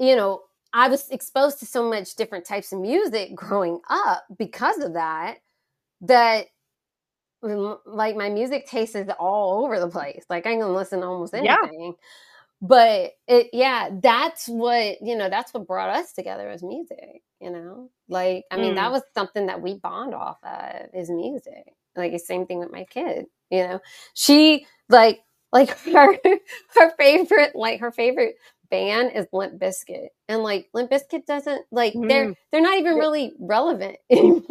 you know, I was exposed to so much different types of music growing up because of that that like my music taste is all over the place. Like I can listen to almost Yeah. anything. But it yeah, that's what, you know, that's what brought us together as music, you know? Like I mean, that Mm. was something that we bond off of is music. Like the same thing with my kid, you know. She like like her her favorite like her favorite band is Limp Bizkit. And like Limp Bizkit doesn't like they're Mm. they're not even really relevant anymore.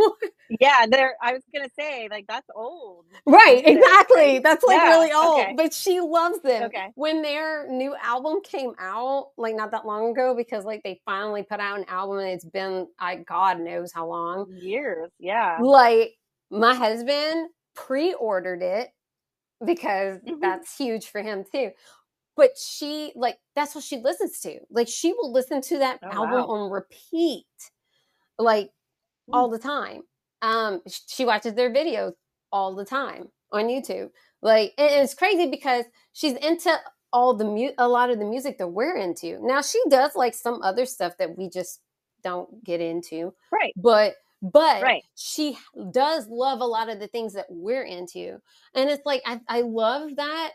Yeah, there. I was gonna say like that's old. Right, exactly. That's like Yeah, really old, okay. but she loves them. Okay. When their new album came out, like not that long ago, because like they finally put out an album and it's been, I God knows how long. Years. Yeah. Like my husband pre-ordered it because Mhm. that's huge for him too. But she like that's what she listens to. Like she will listen to that Oh, album wow. on repeat, like Mm. all the time. Um, she watches their videos all the time on YouTube. Like, and it's crazy because she's into all the mu- a lot of the music that we're into. Now she does like some other stuff that we just don't get into, Right. but but Right. she does love a lot of the things that we're into, and it's like I, I love that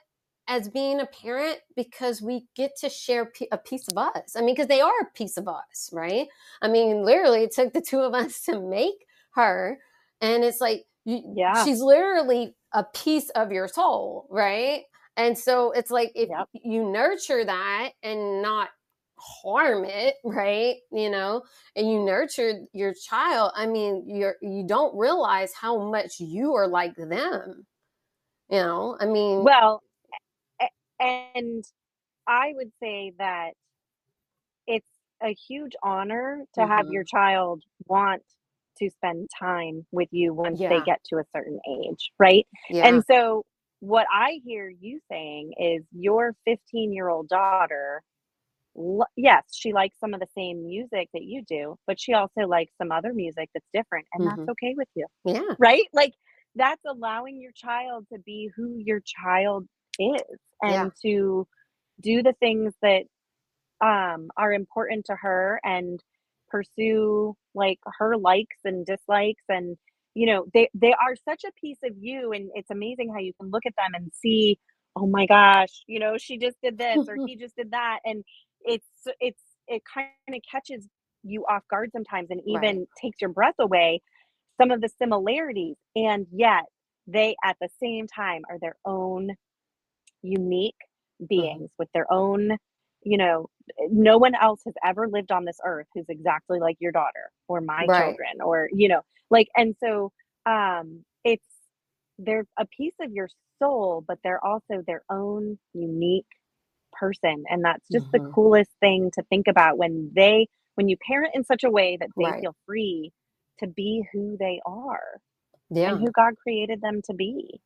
as being a parent because we get to share a piece of us. I mean, because they are a piece of us, right? I mean, literally, it took the two of us to make her, and it's like Yeah. she's literally a piece of your soul, right? And so it's like if Yep. you nurture that and not harm it, right? You know, and you nurture your child. I mean, you're you don't realize how much you are like them. You know, I mean, Well, and I would say that it's a huge honor to have Mm-hmm. your child want to spend time with you once they get to a certain age, right? yeah, And so, what I hear you saying is your 15 year old daughter, yes, she likes some of the same music that you do, but she also likes some other music that's different, and Mhm. that's okay with you, yeah, right? Like, that's allowing your child to be who your child is and Yeah. to do the things that um, are important to her and pursue like her likes and dislikes and you know they they are such a piece of you and it's amazing how you can look at them and see oh my gosh you know she just did this or he just did that and it's it's it kind of catches you off guard sometimes and even Right. takes your breath away some of the similarities and yet they at the same time are their own unique beings with their own you know no one else has ever lived on this earth who's exactly like your daughter or my Right. children or you know like and so um it's they're a piece of your soul but they're also their own unique person and that's just the Mhm. coolest thing to think about when they when you parent in such a way that they Right. feel free to be who they are yeah. and who God created them to be.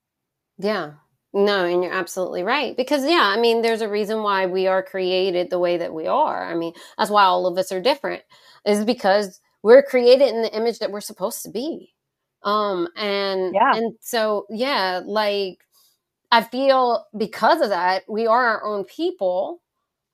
Yeah. No, and you're absolutely right. Because, yeah, I mean, there's a reason why we are created the way that we are. I mean, that's why all of us are different, is because we're created in the image that we're supposed to be. Um, and, Yeah. and so, yeah, like, I feel because of that, we are our own people.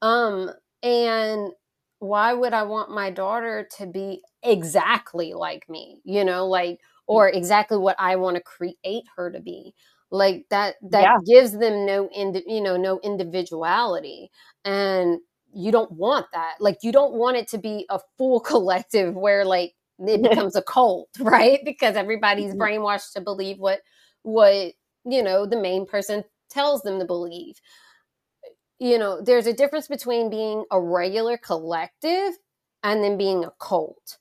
Um, and why would I want my daughter to be exactly like me? You know, like or exactly what I want to create her to be. Like that that Yeah. gives them no indi- you know, no individuality. And you don't want that. Like you don't want it to be a full collective where like it becomes a cult, right? Because everybody's Mhm. brainwashed to believe what what, you know, the main person tells them to believe you know, there's a difference between being a regular collective and then being a cult.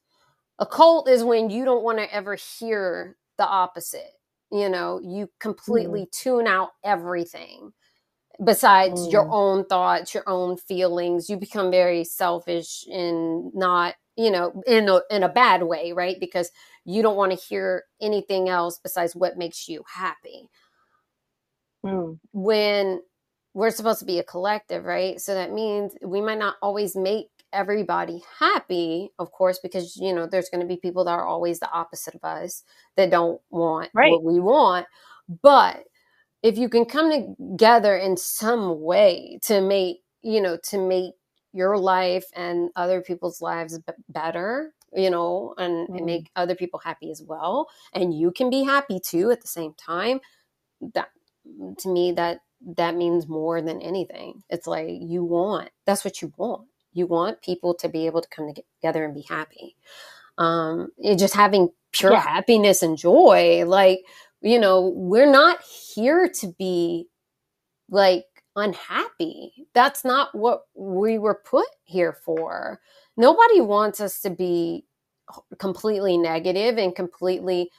A cult is when you don't want to ever hear the opposite. You know, you completely tune out everything besides your Mm. own thoughts, your own feelings. You become very selfish and not, you know, in a in a bad way, right? Because you don't want to hear anything else besides what makes you happy Mm. when we're supposed to be a collective, right? So that means we might not always make everybody happy, of course, because you know there's going to be people that are always the opposite of us that don't want Right. what we want. But if you can come together in some way to make, you know, to make your life and other people's lives b- better, you know, and, and Mm. make other people happy as well, and you can be happy too at the same time, that to me that that means more than anything. It's like you want that's what you want. You want people to be able to come together and be happy. Um, just having pure Yeah. happiness and joy. Like, you know, we're not here to be like unhappy. That's not what we were put here for. Nobody wants us to be completely negative and completely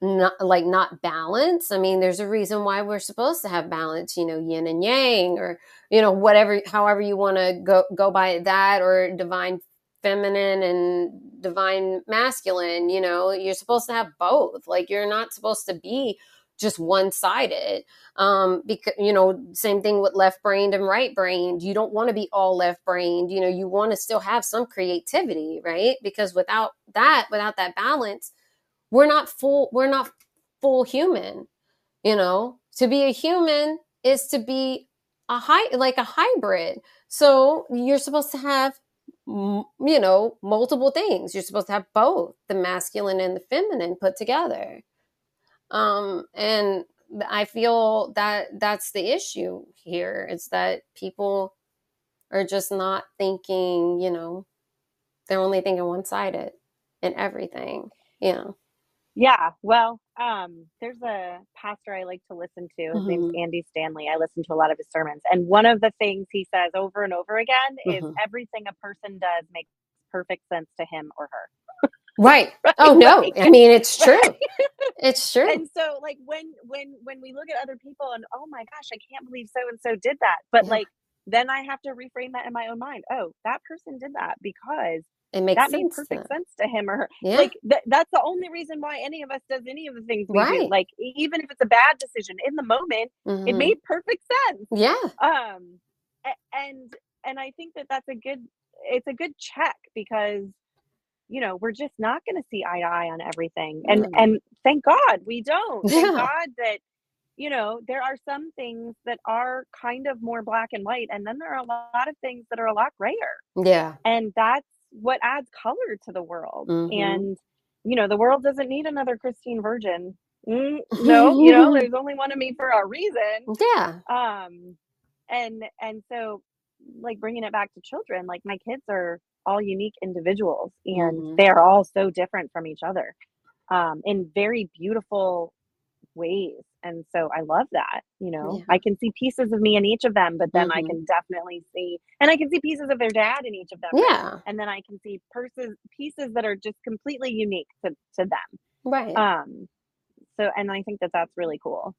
not like not balance. I mean, there's a reason why we're supposed to have balance, you know, yin and yang or you know, whatever however you want to go go by that or divine feminine and divine masculine, you know, you're supposed to have both. Like you're not supposed to be just one-sided. Um because you know, same thing with left-brained and right-brained. You don't want to be all left-brained, you know, you want to still have some creativity, right? Because without that, without that balance, we're not full we're not full human you know? To be a human is to be a high like a hybrid. So you're supposed to have you know multiple things. You're supposed to have both the masculine and the feminine put together. Um and i feel that that's the issue here it's that people are just not thinking you know they're only thinking one-sided in everything you know Yeah. Well, um, there's a pastor I like to listen to. His name's Mhm. Andy Stanley. I listen to a lot of his sermons. And one of the things he says over and over again is Mhm. everything a person does makes perfect sense to him or her. Right. Right? Oh no. Like- I mean, it's true. Right? It's true. and so like when when when we look at other people and oh my gosh i can't believe so and so did that but Yeah. like then i have to reframe that in my own mind oh that person did that because It makes that made perfect then. sense to him or her Yeah. like th- that's the only reason why any of us does any of the things we do like even if it's a bad decision in the moment it Mhm. made perfect sense Yeah. um and and i think that that's a good it's a good check because you know we're just not going to see eye to eye on everything and No. and thank god we don't thank Yeah. god that you know there are some things that are kind of more black and white and then there are a lot of things that are a lot grayer Yeah. and that's what adds color to the world Mhm. and you know the world doesn't need another christine virgin Mm, no you know there's only one of me for a reason Yeah. um and and so like bringing it back to children like my kids are all unique individuals and Mhm. they're all so different from each other um in very beautiful ways and so i love that you know Yeah. i can see pieces of me in each of them but then i Mhm. can definitely see and i can see pieces of their dad in each of them Yeah. and then i can see pieces pieces that are just completely unique to to them Right. um so and i think that that's really cool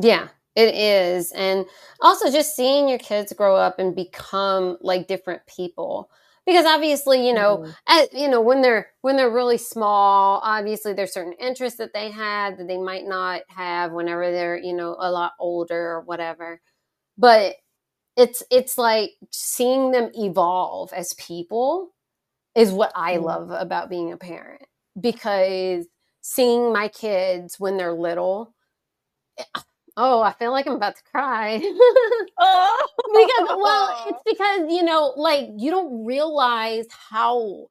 Yeah, it is. And also just seeing your kids grow up and become like different people. Because obviously, you know, at, you know, when they're when they're really small, obviously there's certain interests that they had that they might not have whenever they're, you know, a lot older or whatever. But it's it's like seeing them evolve as people is what I Mm. love about being a parent because seeing my kids when they're little Oh, I feel like I'm about to cry. Oh. because well, it's because, you know, like you don't realize how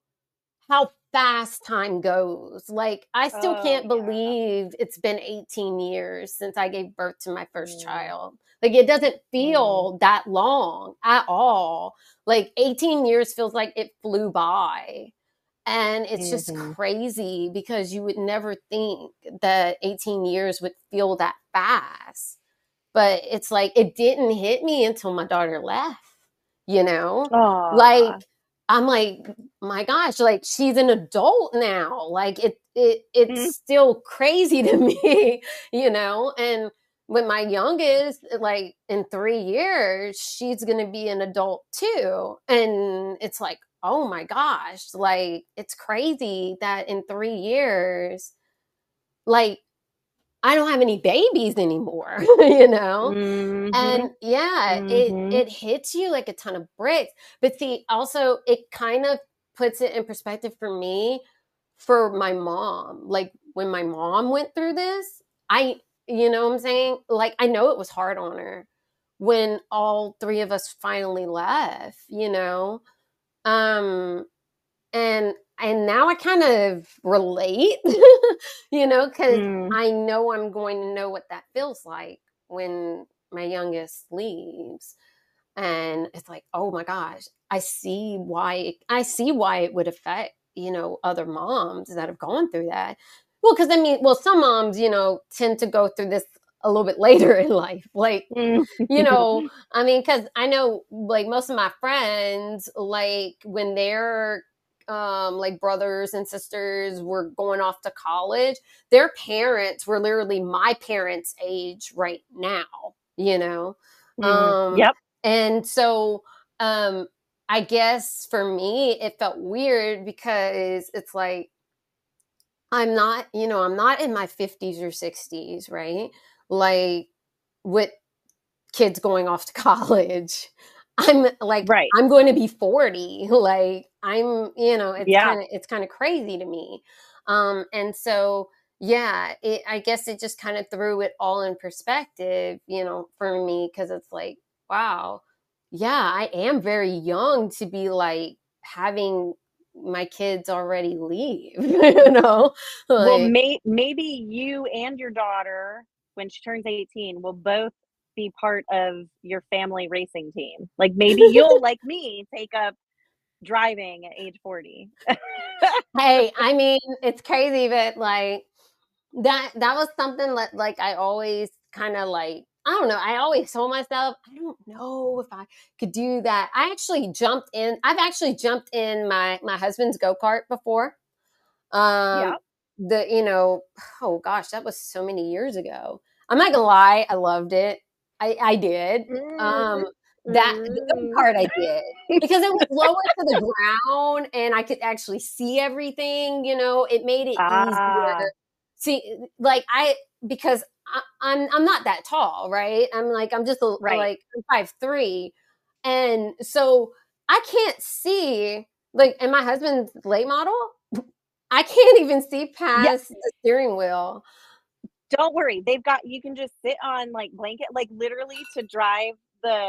how fast time goes. Like I still Oh, can't yeah. believe it's been 18 years since I gave birth to my first Mm. child. Like it doesn't feel that long at all. Like 18 years feels like it flew by. And it's just Mhm. crazy because you would never think that 18 years would feel that fast. But it's like it didn't hit me until my daughter left, you know? Aw. like i'm like my gosh like she's an adult now like it it it's Mhm. still crazy to me you know and with my youngest like in three years she's gonna be an adult too and it's like oh my gosh like it's crazy that in three years like i don't have any babies anymore you know Mhm. and yeah Mhm. it it hits you like a ton of bricks but see also it kind of puts it in perspective for me for my mom like when my mom went through this i you know what i'm saying like i know it was hard on her when all three of us finally left you know um and and now i kind of relate you know because Mm. I know I'm going to know what that feels like when my youngest leaves. And it's like, oh my gosh, I see why I see why it would affect, you know, other moms that have gone through that. Well, because I mean, well, some moms, you know, tend to go through this a little bit later in life. Like, you know, I mean, because I know like most of my friends, like when they're um like brothers and sisters were going off to college, their parents were literally my parents' age right now, you know. Mm. Um yep. and so um I guess for me it felt weird because it's like I'm not, you know, I'm not in my 50s or 60s, right? Like with kids going off to college. I'm like Right. I'm going to be 40. Like I'm, you know, it's Yeah. kind of it's kind of crazy to me. Um and so yeah, it, I guess it just kind of threw it all in perspective, you know, for me because it's like, wow, yeah, I am very young to be like having my kids already leave, you know? well, may- maybe you and your daughter, when she turns 18, will both be part of your family racing team. Like maybe you'll, like me, take up driving at age 40. hey, I mean, it's crazy, but like that that was something that like I always kind of like I don't know. I always told myself, I don't know if I could do that. I actually jumped in. I've actually jumped in my my husband's go-kart before. Um Yeah. The you know, oh gosh, that was so many years ago. I'm not gonna lie, I loved it. I I did. Um that the Mm. go-kart I did because it was lower to the ground and I could actually see everything, you know, it made it Ah. easier. See, like I because I, I'm I'm not that tall, right? I'm like I'm just a, Right. like I'm five three, and so I can't see like. And my husband's late model, I can't even see past the steering wheel. Don't worry. They've got you can just sit on like blanket, like literally to drive the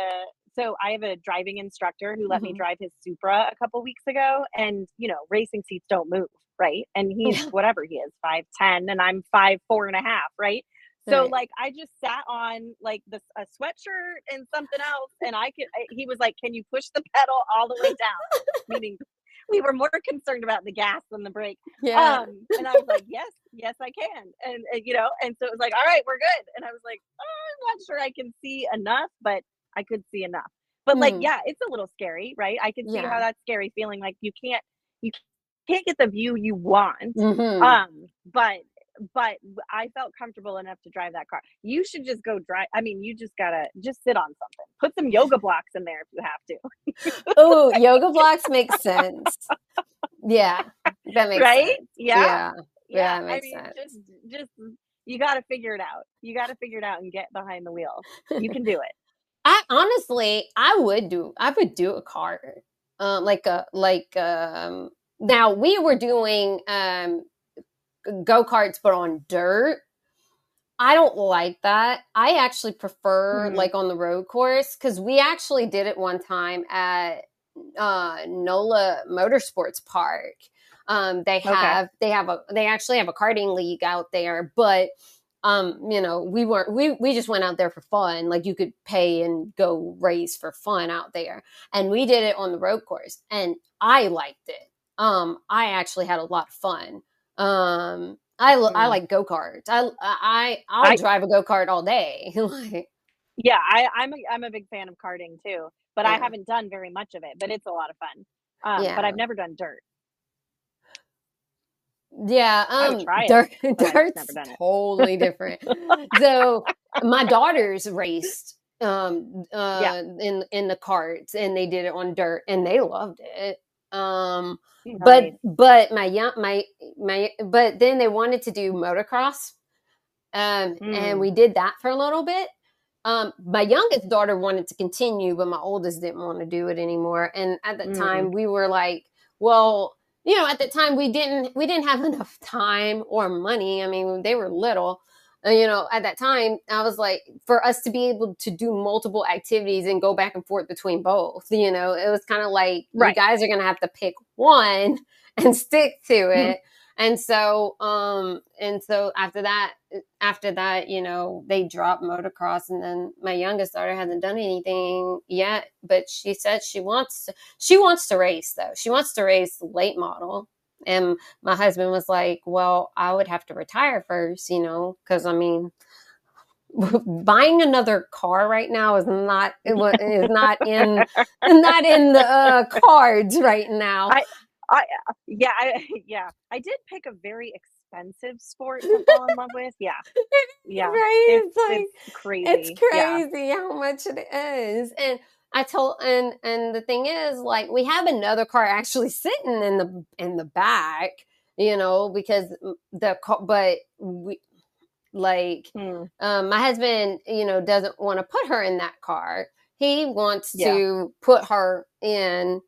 so I have a driving instructor who let me Mhm. drive his Supra a couple weeks ago and you know, racing seats don't move, right? And he's whatever he is, five ten and I'm five four and a half, right? So Right. like I just sat on like this a sweatshirt and something else and I could I, he was like, Can you push the pedal all the way down? Meaning we were more concerned about the gas than the brake. Yeah. Um, and I was like, yes, yes, I can. And, and, you know, and so it was like, all right, we're good. And I was like, oh, I'm not sure I can see enough, but I could see enough. But like, Mm. yeah, it's a little scary, right? I can see Yeah. how that's scary feeling like you can't, you can't get the view you want. Mhm. Um, but, but I felt comfortable enough to drive that car. You should just go drive. I mean, you just gotta just sit on something. Put some yoga blocks in there if you have to. oh, yoga blocks make sense. Yeah, that makes right? sense. Yeah. Yeah. Yeah, it I makes mean, sense. just just you got to figure it out. You got to figure it out and get behind the wheel. You can do it. I honestly, I would do. I would do a car, um, like a like. Um, now we were doing um, go karts, but on dirt. I don't like that. I actually prefer Mhm. like on the road course because we actually did it one time at uh, NOLA Motorsports Park. Um, they Okay. have they have a they actually have a karting league out there, but um, you know, we weren't we we just went out there for fun. Like you could pay and go race for fun out there, and we did it on the road course, and I liked it. Um, I actually had a lot of fun. Um, I lo- I Mm. like go karts. I I I'll I- drive a go kart all day. like Yeah, I, I'm a, I'm a big fan of karting too, but I haven't done very much of it. But it's a lot of fun. Um, Yeah. But I've never done dirt. yeah, um, try it, dirt, dirt's never done it. totally different. so my daughters raced um uh in in the karts and they did it on dirt and they loved it. Um but Nice. but my young my my but then they wanted to do motocross um Mm. and we did that for a little bit um my youngest daughter wanted to continue but my oldest didn't want to do it anymore and at the Mm. time we were like well you know at the time we didn't we didn't have enough time or money i mean they were little you know at that time i was like for us to be able to do multiple activities and go back and forth between both you know it was kind of like you guys are gonna have to pick one and stick to Mhm. it. And so um and so after that after that you know they dropped motocross and then my youngest daughter hasn't done anything yet but she said she wants to she wants to race though. She wants to race late model and my husband was like well i would have to retire first you know because i mean buying another car right now is not it is not in not in the uh, cards right now I- Yeah, I, yeah. I did pick a very expensive sport to fall in love with. Yeah, yeah. right It's, it's like it's crazy. it's Yeah. crazy how much it is and i told and and the thing is like we have another car actually sitting in the in the back you know because the car but we like Mm. um my husband you know doesn't want to put her in that car he wants Yeah. to put her in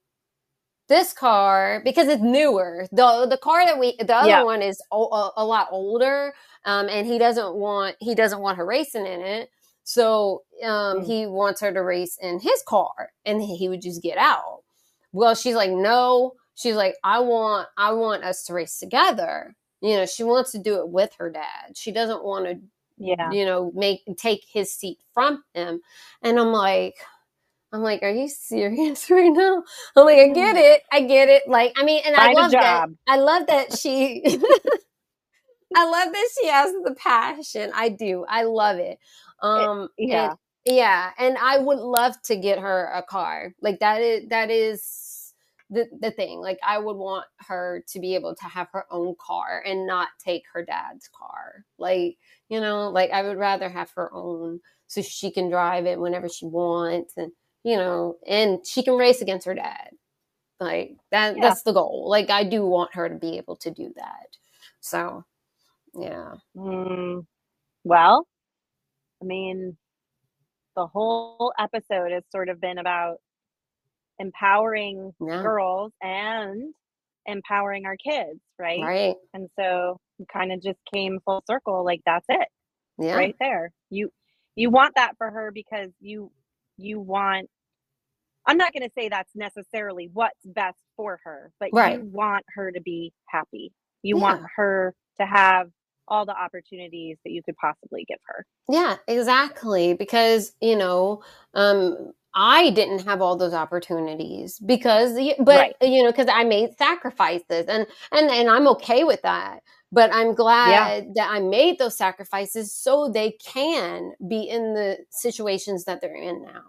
this car because it's newer the the car that we the other Yeah. one is o- a, a lot older um and he doesn't want he doesn't want her racing in it so um Mm. he wants her to race in his car and he would just get out. Well she's like no. She's like i want i want us to race together. You know she wants to do it with her dad. She doesn't want to Yeah. you know make take his seat from him. And i'm like i'm like are you serious right now? I'm like i get it i get it. Like i mean and i Find a love that i love that she i love that she has the passion. I do. I love it. Um Yeah. and- yeah and i would love to get her a car. Like that is that is the, the thing. Like i would want her to be able to have her own car and not take her dad's car. Like you know like i would rather have her own so she can drive it whenever she wants and you know and she can race against her dad. Like that Yeah. that's the goal. Like i do want her to be able to do that. So yeah Mm, well, I mean, the whole episode has sort of been about empowering yeah girls and empowering our kids, right? right And so kind of just came full circle like that's it yeah right there. You you want that for her because you you want I'm not going to say that's necessarily what's best for her, but Right. you want her to be happy. You Yeah. want her to have all the opportunities that you could possibly give her. Yeah, exactly. Because, you know, um, I didn't have all those opportunities because, but, Right. you know, because I made sacrifices and, and, and I'm okay with that. But I'm glad that I made those sacrifices so they can be in the situations that they're in now.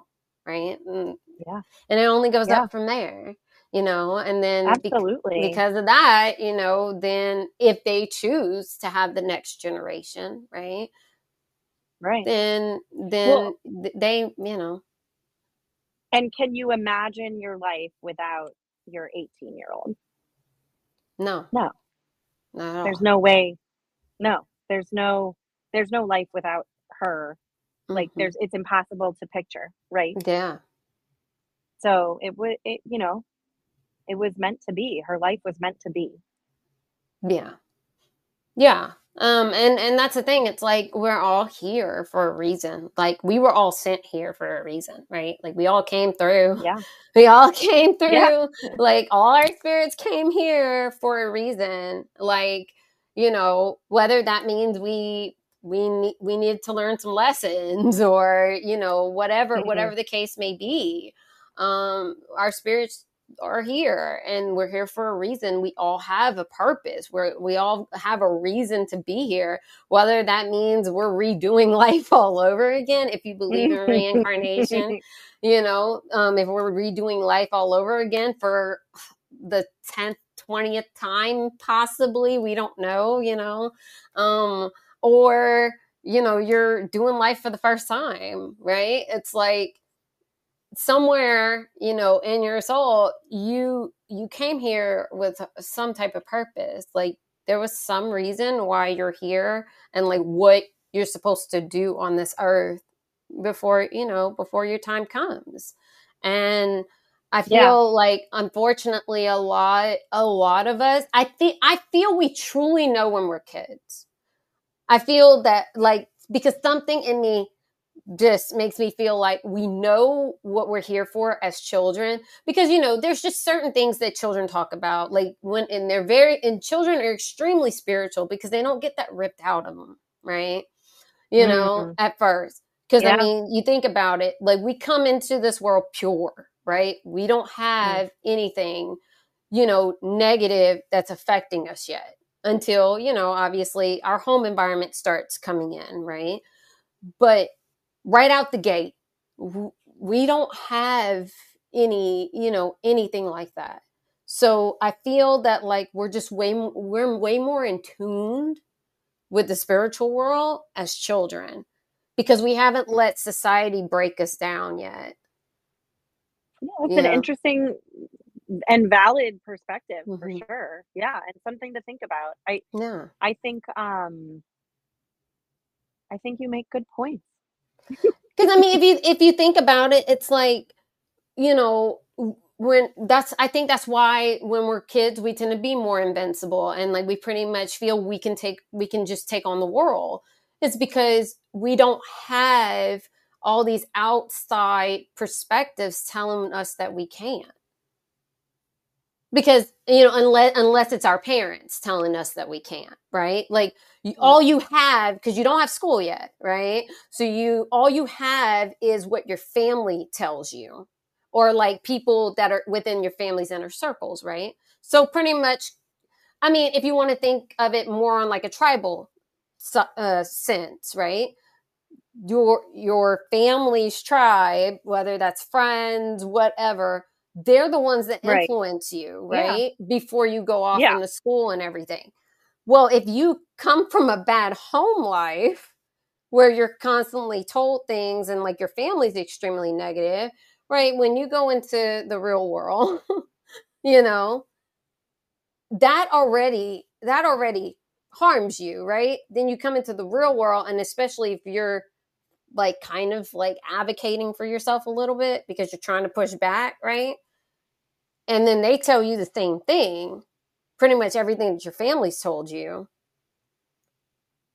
Right. And, Yeah. and it only goes Yeah. up from there, you know, and then Absolutely. because of that, you know, then if they choose to have the next generation, right? right. then then Well- they you know And can you imagine your life without your 18 year old? no No. not at all. There's no way. No, there's no there's no life without her. Like Mhm. there's it's impossible to picture, right? yeah So it would it you know, it was meant to be. Her life was meant to be. yeah yeah Um, and and that's the thing. It's like we're all here for a reason. Like we were all sent here for a reason, right? Like we all came through. Yeah. We all came through. Yeah. Like all our spirits came here for a reason. Like you know, whether that means we we need we need to learn some lessons or you know whatever Mhm. whatever the case may be. Um, our spirits are here and we're here for a reason. We all have a purpose. We're, we all have a reason to be here, whether that means we're redoing life all over again. If you believe in reincarnation, you know, um, if we're redoing life all over again for the 10th, 20th time, possibly, we don't know, you know, um, or, you know, you're doing life for the first time, right? It's like, somewhere you know in your soul you you came here with some type of purpose. Like there was some reason why you're here and like what you're supposed to do on this earth before you know before your time comes. And i feel Yeah. like unfortunately a lot a lot of us i think i feel we truly know when we're kids. I feel that like because something in me just makes me feel like we know what we're here for as children because you know there's just certain things that children talk about like when and they're very and children are extremely spiritual because they don't get that ripped out of them right? You know mm-hmm. at first because i mean you think about it like we come into this world pure right? We don't mm-hmm. have anything you know negative that's affecting us yet until you know obviously our home environment starts coming in right? But right out the gate we don't have any you know anything like that so i feel that like we're just way we're way more in tuned with the spiritual world as children because we haven't let society break us down yet Yeah, it's you an know? interesting and valid perspective for Mhm. sure. Yeah, and something to think about. I yeah I think um I think you make good points. Because i mean if you if you think about it it's like you know when that's i think that's why when we're kids we tend to be more invincible and like we pretty much feel we can take we can just take on the world. It's because we don't have all these outside perspectives telling us that we can't because you know unless unless it's our parents telling us that we can't right? Like you, all you have because you don't have school yet right? So you all you have is what your family tells you or like people that are within your family's inner circles right? So pretty much i mean if you want to think of it more on like a tribal uh, sense right? Your your family's tribe whether that's friends whatever they're the ones that Right. influence you Yeah. right before you go off Yeah. into school and everything well if you come from a bad home life where you're constantly told things and like your family's extremely negative right when you go into the real world you know that already that already harms you right then you come into the real world and especially if you're like kind of like advocating for yourself a little bit because you're trying to push back right and then they tell you the same thing pretty much everything that your family's told you.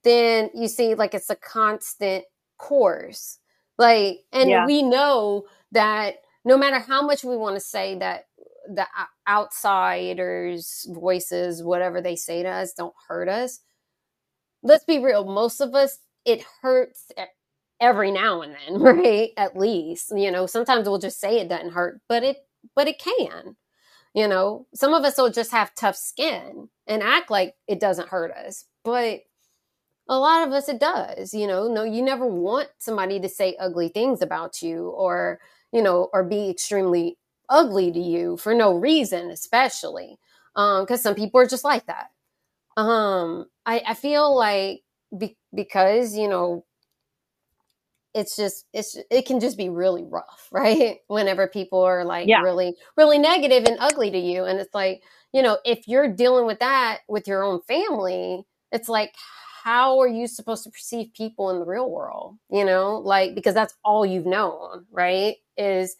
Then you see like it's a constant course. Like and Yeah. we know that no matter how much we want to say that the outsiders voices whatever they say to us don't hurt us let's be real most of us it hurts every now and then right? At least you know sometimes we'll just say it doesn't hurt but it but it can you know some of us will just have tough skin and act like it doesn't hurt us but a lot of us it does you know no you never want somebody to say ugly things about you or you know or be extremely ugly to you for no reason especially um because some people are just like that. Um i i feel like be, because you know it's just it's it can just be really rough right? Whenever people are like Yeah. really really negative and ugly to you and it's like you know if you're dealing with that with your own family it's like how are you supposed to perceive people in the real world you know? Like because that's all you've known right is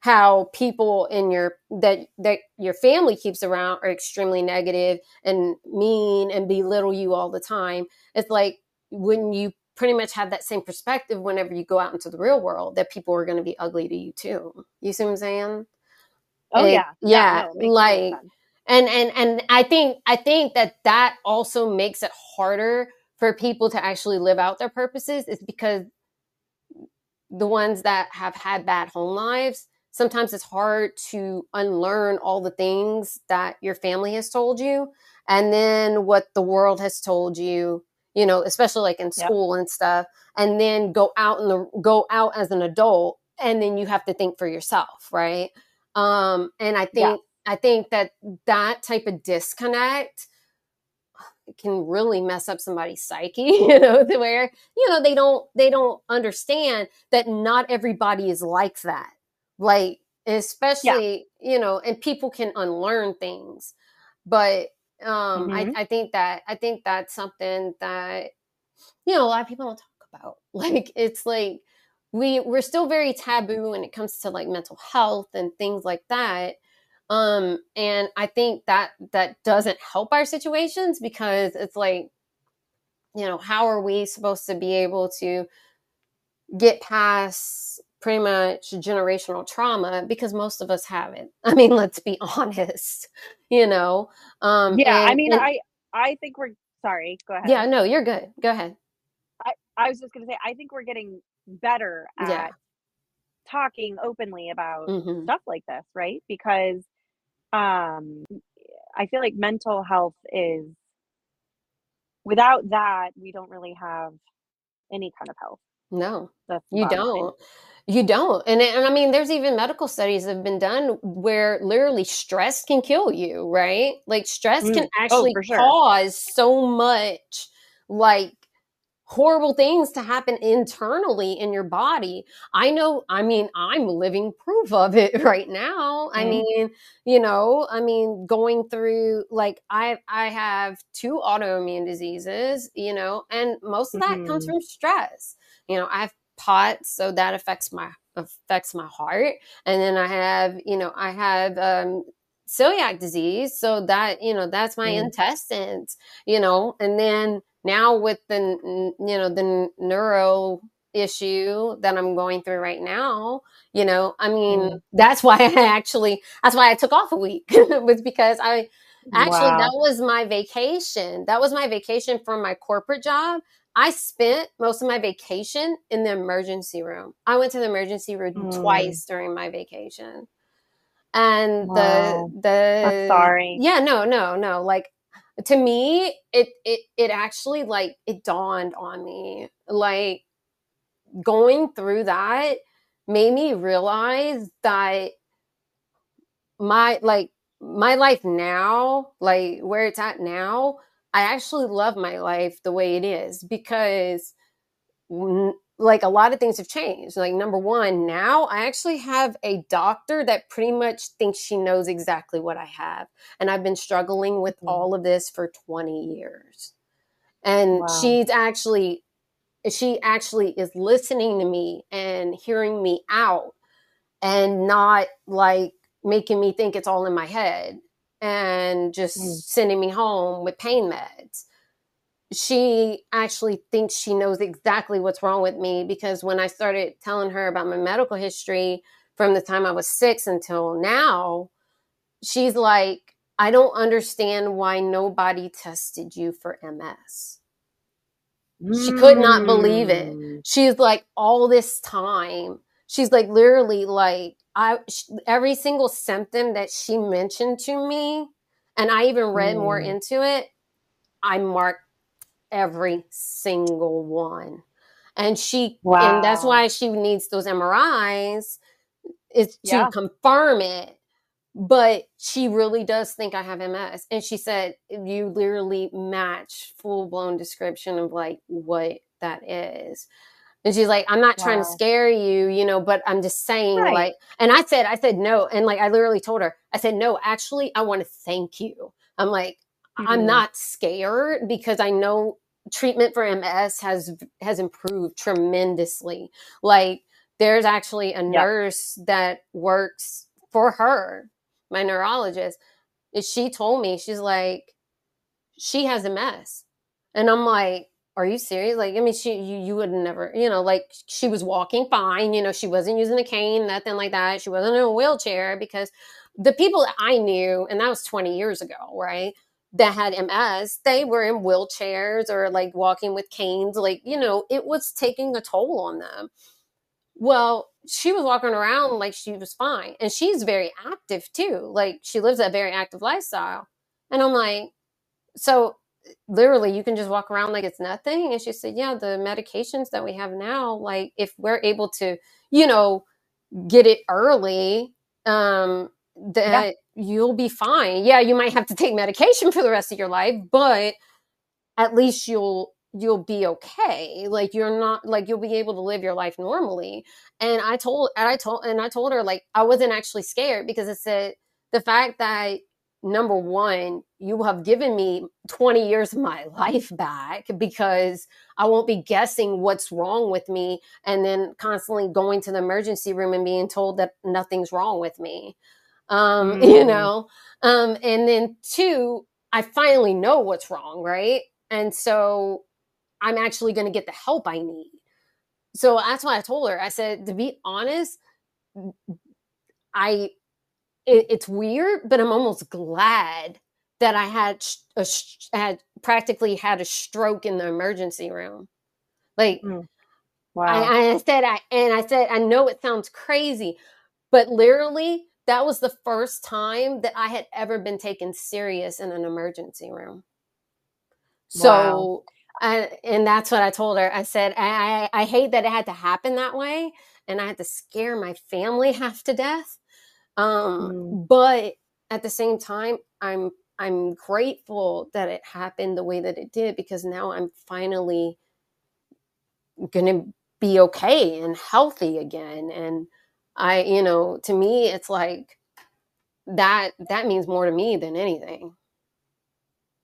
how people in your that that your family keeps around are extremely negative and mean and belittle you all the time. It's like when you pretty much have that same perspective whenever you go out into the real world that people are going to be ugly to you too. You see what i'm saying? Oh It- yeah. Yeah no, it makes total like and and and i think i think that that also makes it harder for people to actually live out their purposes is because the ones that have had bad home lives sometimes it's hard to unlearn all the things that your family has told you and then what the world has told you you know especially like in Yep. school and stuff and then go out and the go out as an adult and then you have to think for yourself right? Um and i think i think that that type of disconnect can really mess up somebody's psyche you know to where you know they don't they don't understand that not everybody is like that. Like especially you know and people can unlearn things but um Mhm. I, I think that i think that's something that you know a lot of people don't talk about like it's like we we're still very taboo when it comes to like mental health and things like that um and i think that that doesn't help our situations because it's like you know how are we supposed to be able to get past pretty much generational trauma because most of us have it i mean let's be honest you know? Um yeah i mean and- i i think we're sorry go ahead. Yeah no you're good. Go ahead. I I was just going to say i think we're getting better at Yeah. talking openly about hmm stuff like this right? Because um i feel like mental health is without that we don't really have any kind of health no that's You don't. You don't. And, and I mean, there's even medical studies that have been done where literally stress can kill you, right? Like stress can Mm. Oh, actually for sure. cause so much like horrible things to happen internally in your body. I know, I mean, I'm living proof of it right now. I Mhm. mean, you know, I mean, going through like I I have two autoimmune diseases, you know, and most of that comes Mhm. from stress. You know, I have POTS, so that affects my affects my heart, and then I have, you know, I have um celiac disease, so that, you know, that's my Mm. intestines, you know, and then now with the you know the neuro issue that I'm going through right now, you know, I mean, Mm. that's why I actually that's why I took off a week was because I actually Wow. that was my vacation. That was my vacation from my corporate job. I spent most of my vacation in the emergency room. I went to the emergency room Mm. twice during my vacation. And Wow. the the I'm sorry. Yeah, no, no, no. Like to me, it it it actually like it dawned on me. Like going through that made me realize that my like my life now, like where it's at now, I actually love my life the way it is because like a lot of things have changed. Like number 1, now I actually have a doctor that pretty much thinks she knows exactly what I have and I've been struggling with Mhm. all of this for 20 years. And Wow. she's actually she actually is listening to me and hearing me out and not like making me think it's all in my head and just Mm. sending me home with pain meds. She actually thinks she knows exactly what's wrong with me because when I started telling her about my medical history from the time I was six until now, she's like, I don't understand why nobody tested you for MS. She could not believe it. Mm. she's like all this time she's like literally like i sh- every single symptom that she mentioned to me and i even read more Mm. into it i marked every single one and she and that's why she needs those mris is to Yeah. confirm it but she really does think I have MS. And she said, you literally match full blown description of like what that is. And she's like, I'm not trying to scare you, you know, but I'm just saying, Right. like, and I said, I said, no. And like, I literally told her, I said, no, actually, I want to thank you. I'm like, I'm Mhm. not scared because I know treatment for MS has has improved tremendously. Like there's actually a nurse that works for her, my neurologist. She told me, she's like, she has MS. And I'm like, are you serious? Like, I mean, she, you, you would never, you know, like she was walking fine, you know, she wasn't using a cane, nothing like that. She wasn't in a wheelchair because the people that I knew, and that was 20 years ago, right? That had MS, they were in wheelchairs or like walking with canes. Like, you know, it was taking a toll on them. Well, she was walking around like she was fine. And she's very active too. Like, she lives a very active lifestyle. And I'm like, so literally you can just walk around like it's nothing. And she said yeah the medications that we have now like if we're able to you know get it early um that yeah. you'll be fine. Yeah you might have to take medication for the rest of your life but at least you'll you'll be okay. Like you're not like you'll be able to live your life normally. And i told and i told and i told her like i wasn't actually scared because it said the fact that number one, you have given me 20 years of my life back because I won't be guessing what's wrong with me and then constantly going to the emergency room and being told that nothing's wrong with me. Um, mm. You know, um, and then two, I finally know what's wrong, right? And so I'm actually going to get the help I need. So that's why I told her, I said, to be honest, I it, it's weird, but I'm almost glad that I had a, had practically had a stroke in the emergency room. Like, mm. wow. I, I said, I and I said, I know it sounds crazy, but literally, that was the first time that I had ever been taken serious in an emergency room. So, wow. I, and that's what I told her. I said, I, I, I hate that it had to happen that way, and I had to scare my family half to death um, mm. But at the same time, I'm I'm grateful that it happened the way that it did because now I'm finally gonna be okay and healthy again. And I, you know, to me, it's like that that means more to me than anything.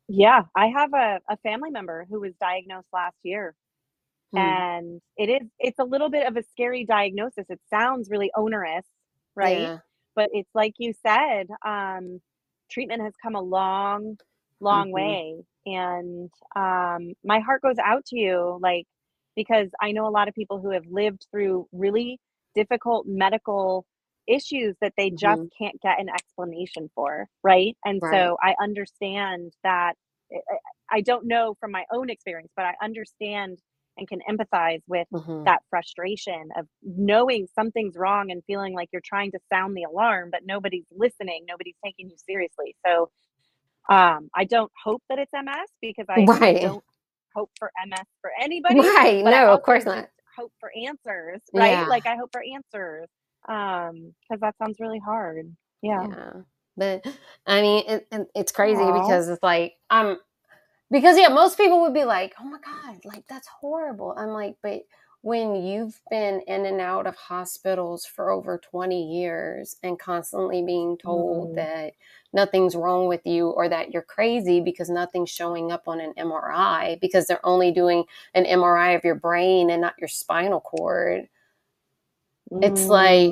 Yeah, I have a, a family member who was diagnosed last year. Hmm. And it is it's a little bit of a scary diagnosis. It sounds really onerous, right? Yeah but it's like you said um, treatment has come a long long mm-hmm. way and um, my heart goes out to you like because i know a lot of people who have lived through really difficult medical issues that they just mm-hmm. can't get an explanation for right and right. so i understand that eh, i don't know from my own experience but i understand and can empathize with mm-hmm. that frustration of knowing something's wrong and feeling like you're trying to sound the alarm but nobody's listening nobody's taking you seriously so um, i don't hope that it's ms because i right. don't hope for ms for anybody right no of course not hope for answers right yeah. like i hope for answers um because that sounds really hard yeah, yeah. but i mean it, it, it's crazy Aww. because it's like i'm because yeah most people would be like oh my god like that's horrible i'm like but when you've been in and out of hospitals for over 20 years and constantly being told mm. that nothing's wrong with you or that you're crazy because nothing's showing up on an MRI because they're only doing an MRI of your brain and not your spinal cord it's like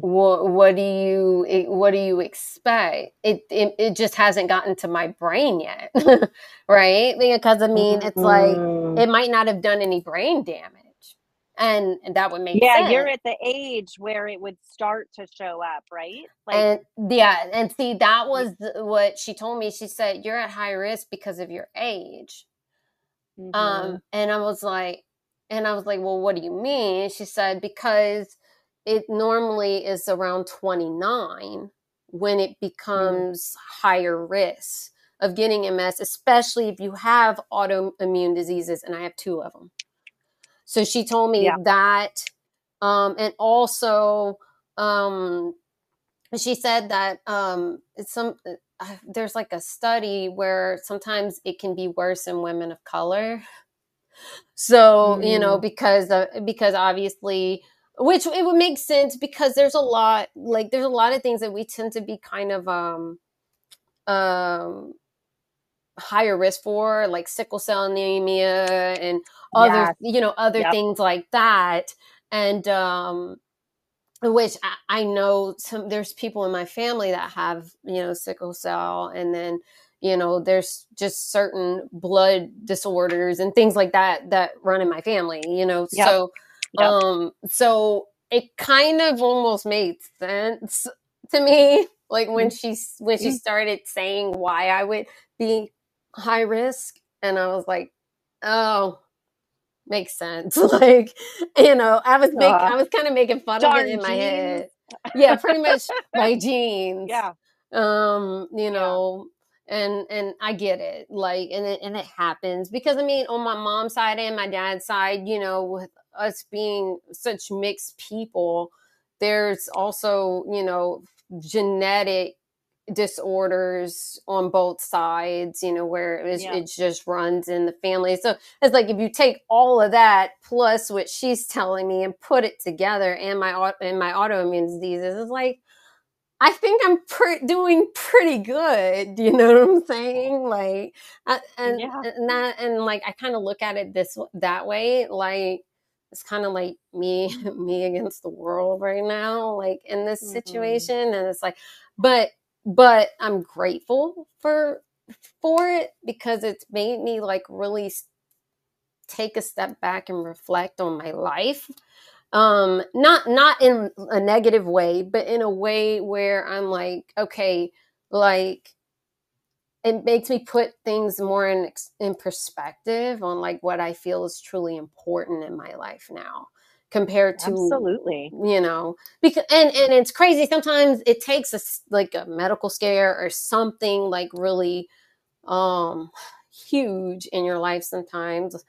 what, what do you what do you expect it, it it just hasn't gotten to my brain yet right because i mean it's like mm. it might not have done any brain damage and, that would make yeah sense. you're at the age where it would start to show up right like and yeah and see that was what she told me she said you're at high risk because of your age mm-hmm. um and i was like and i was like well what do you mean she said because it normally is around 29 when it mm. becomes mm. higher risk of getting MS, especially if you have autoimmune diseases, and I have two of them. So she told me yeah. that, um, and also um, she said that um, it's some uh, there's like a study where sometimes it can be worse in women of color. So mm. you know mm. because uh, because obviously which it would make sense because there's a lot like there's a lot of things that we tend to be kind of um um higher risk for like sickle cell anemia and other yes. you know other yep. things like that and um which I, I know some there's people in my family that have you know sickle cell and then you know there's just certain blood disorders and things like that that run in my family you know yep. so yep. um so it kind of almost made sense to me like when mm-hmm. she when she mm-hmm. started saying why i would be high risk and i was like oh makes sense. Like you know i was make, i was kind of making fun of it in my head. Yeah pretty much my genes yeah. Um you know and and I get it like and it, and it happens because I mean on my mom's side and my dad's side you know with us being such mixed people there's also you know genetic disorders on both sides you know where it, yeah. it just runs in the family so it's like if you take all of that plus what she's telling me and put it together and my and my autoimmune diseases it's like I think I'm pre- doing pretty good. You know what I'm saying? Like, uh, and yeah. and that and like I kind of look at it this that way. Like it's kind of like me me against the world right now. Like in this mm-hmm. situation, and it's like, but but I'm grateful for for it because it's made me like really take a step back and reflect on my life um not not in a negative way but in a way where i'm like okay like it makes me put things more in in perspective on like what i feel is truly important in my life now compared to absolutely. you know because and and it's crazy sometimes it takes a like a medical scare or something like really um huge in your life sometimes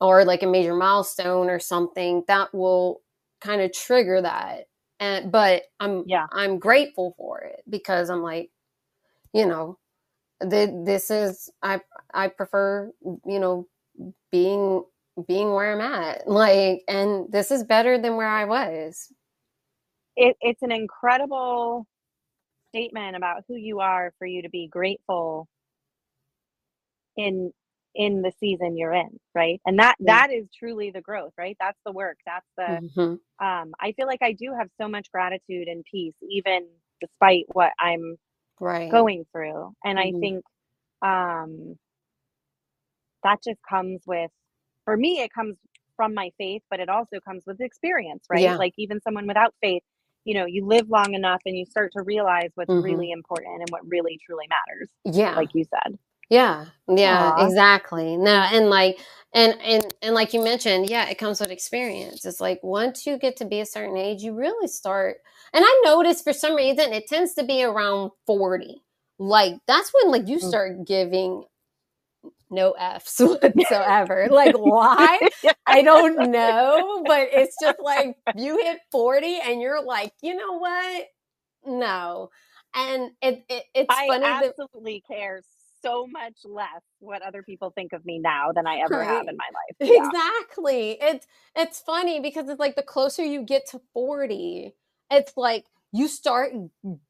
or like a major milestone or something that will kind of trigger that and but i'm yeah. I'm grateful for it because i'm like you know the, this is i i prefer you know being being where i'm at. Like and this is better than where i was. It, it's an incredible statement about who you are for you to be grateful in in the season you're in right? And that yeah. that is truly the growth right? That's the work. That's the mm-hmm. um i feel like i do have so much gratitude and peace even despite what i'm right going through and mm-hmm. i think um that just comes with for me it comes from my faith but it also comes with experience right yeah. like even someone without faith you know you live long enough and you start to realize what's mm-hmm. really important and what really truly matters yeah like you said yeah, yeah, Aww. exactly. No, and like, and and and like you mentioned, yeah, it comes with experience. It's like once you get to be a certain age, you really start. And I noticed for some reason it tends to be around forty. Like that's when like you mm. start giving no f's whatsoever. like why? I don't know, but it's just like you hit forty and you're like, you know what? No. And it, it it's I funny. I absolutely that- care so much less what other people think of me now than I ever right. have in my life. Yeah. Exactly. It's it's funny because it's like the closer you get to 40, it's like you start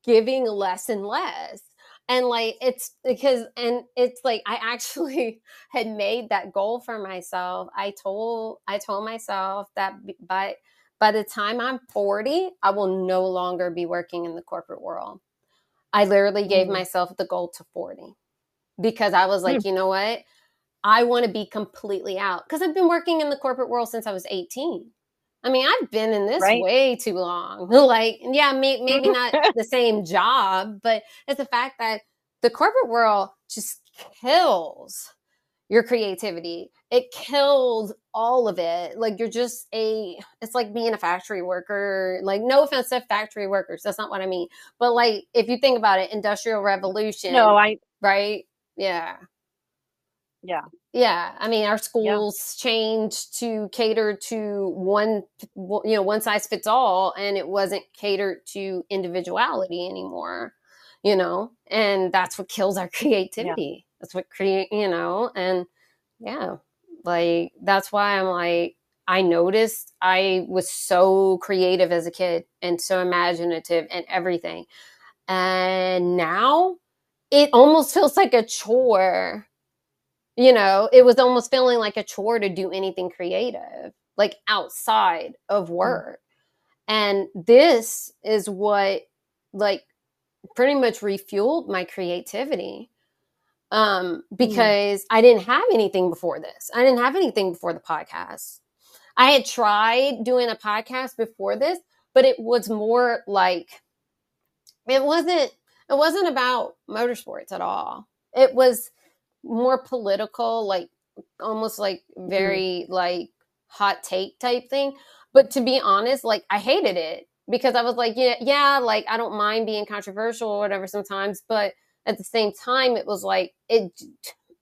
giving less and less. And like it's because and it's like I actually had made that goal for myself. I told I told myself that by by the time I'm 40, I will no longer be working in the corporate world. I literally gave mm. myself the goal to 40 because I was like, mm. you know what? I want to be completely out because I've been working in the corporate world since I was 18. I mean, I've been in this right. way too long. like, yeah, may, maybe not the same job, but it's the fact that the corporate world just kills your creativity. It kills all of it. Like you're just a it's like being a factory worker. Like no offense to factory workers. That's not what I mean. But like if you think about it, industrial revolution. No, I right? Yeah. Yeah. Yeah. I mean, our schools yeah. changed to cater to one, you know, one size fits all, and it wasn't catered to individuality anymore, you know, and that's what kills our creativity. Yeah. That's what create, you know, and yeah, like that's why I'm like, I noticed I was so creative as a kid and so imaginative and everything. And now it almost feels like a chore. You know, it was almost feeling like a chore to do anything creative. like outside of work. And this is what like pretty much refueled my creativity. Um, because I didn't have anything before this. I didn't have anything before the podcast. I had tried doing a podcast before this, but it was more like it wasn't it wasn't about motorsports at all. It was more political, like almost like mm-hmm. very like hot take type thing. But to be honest, like I hated it because I was like, yeah, yeah, like I don't mind being controversial or whatever sometimes, but at the same time, it was like it,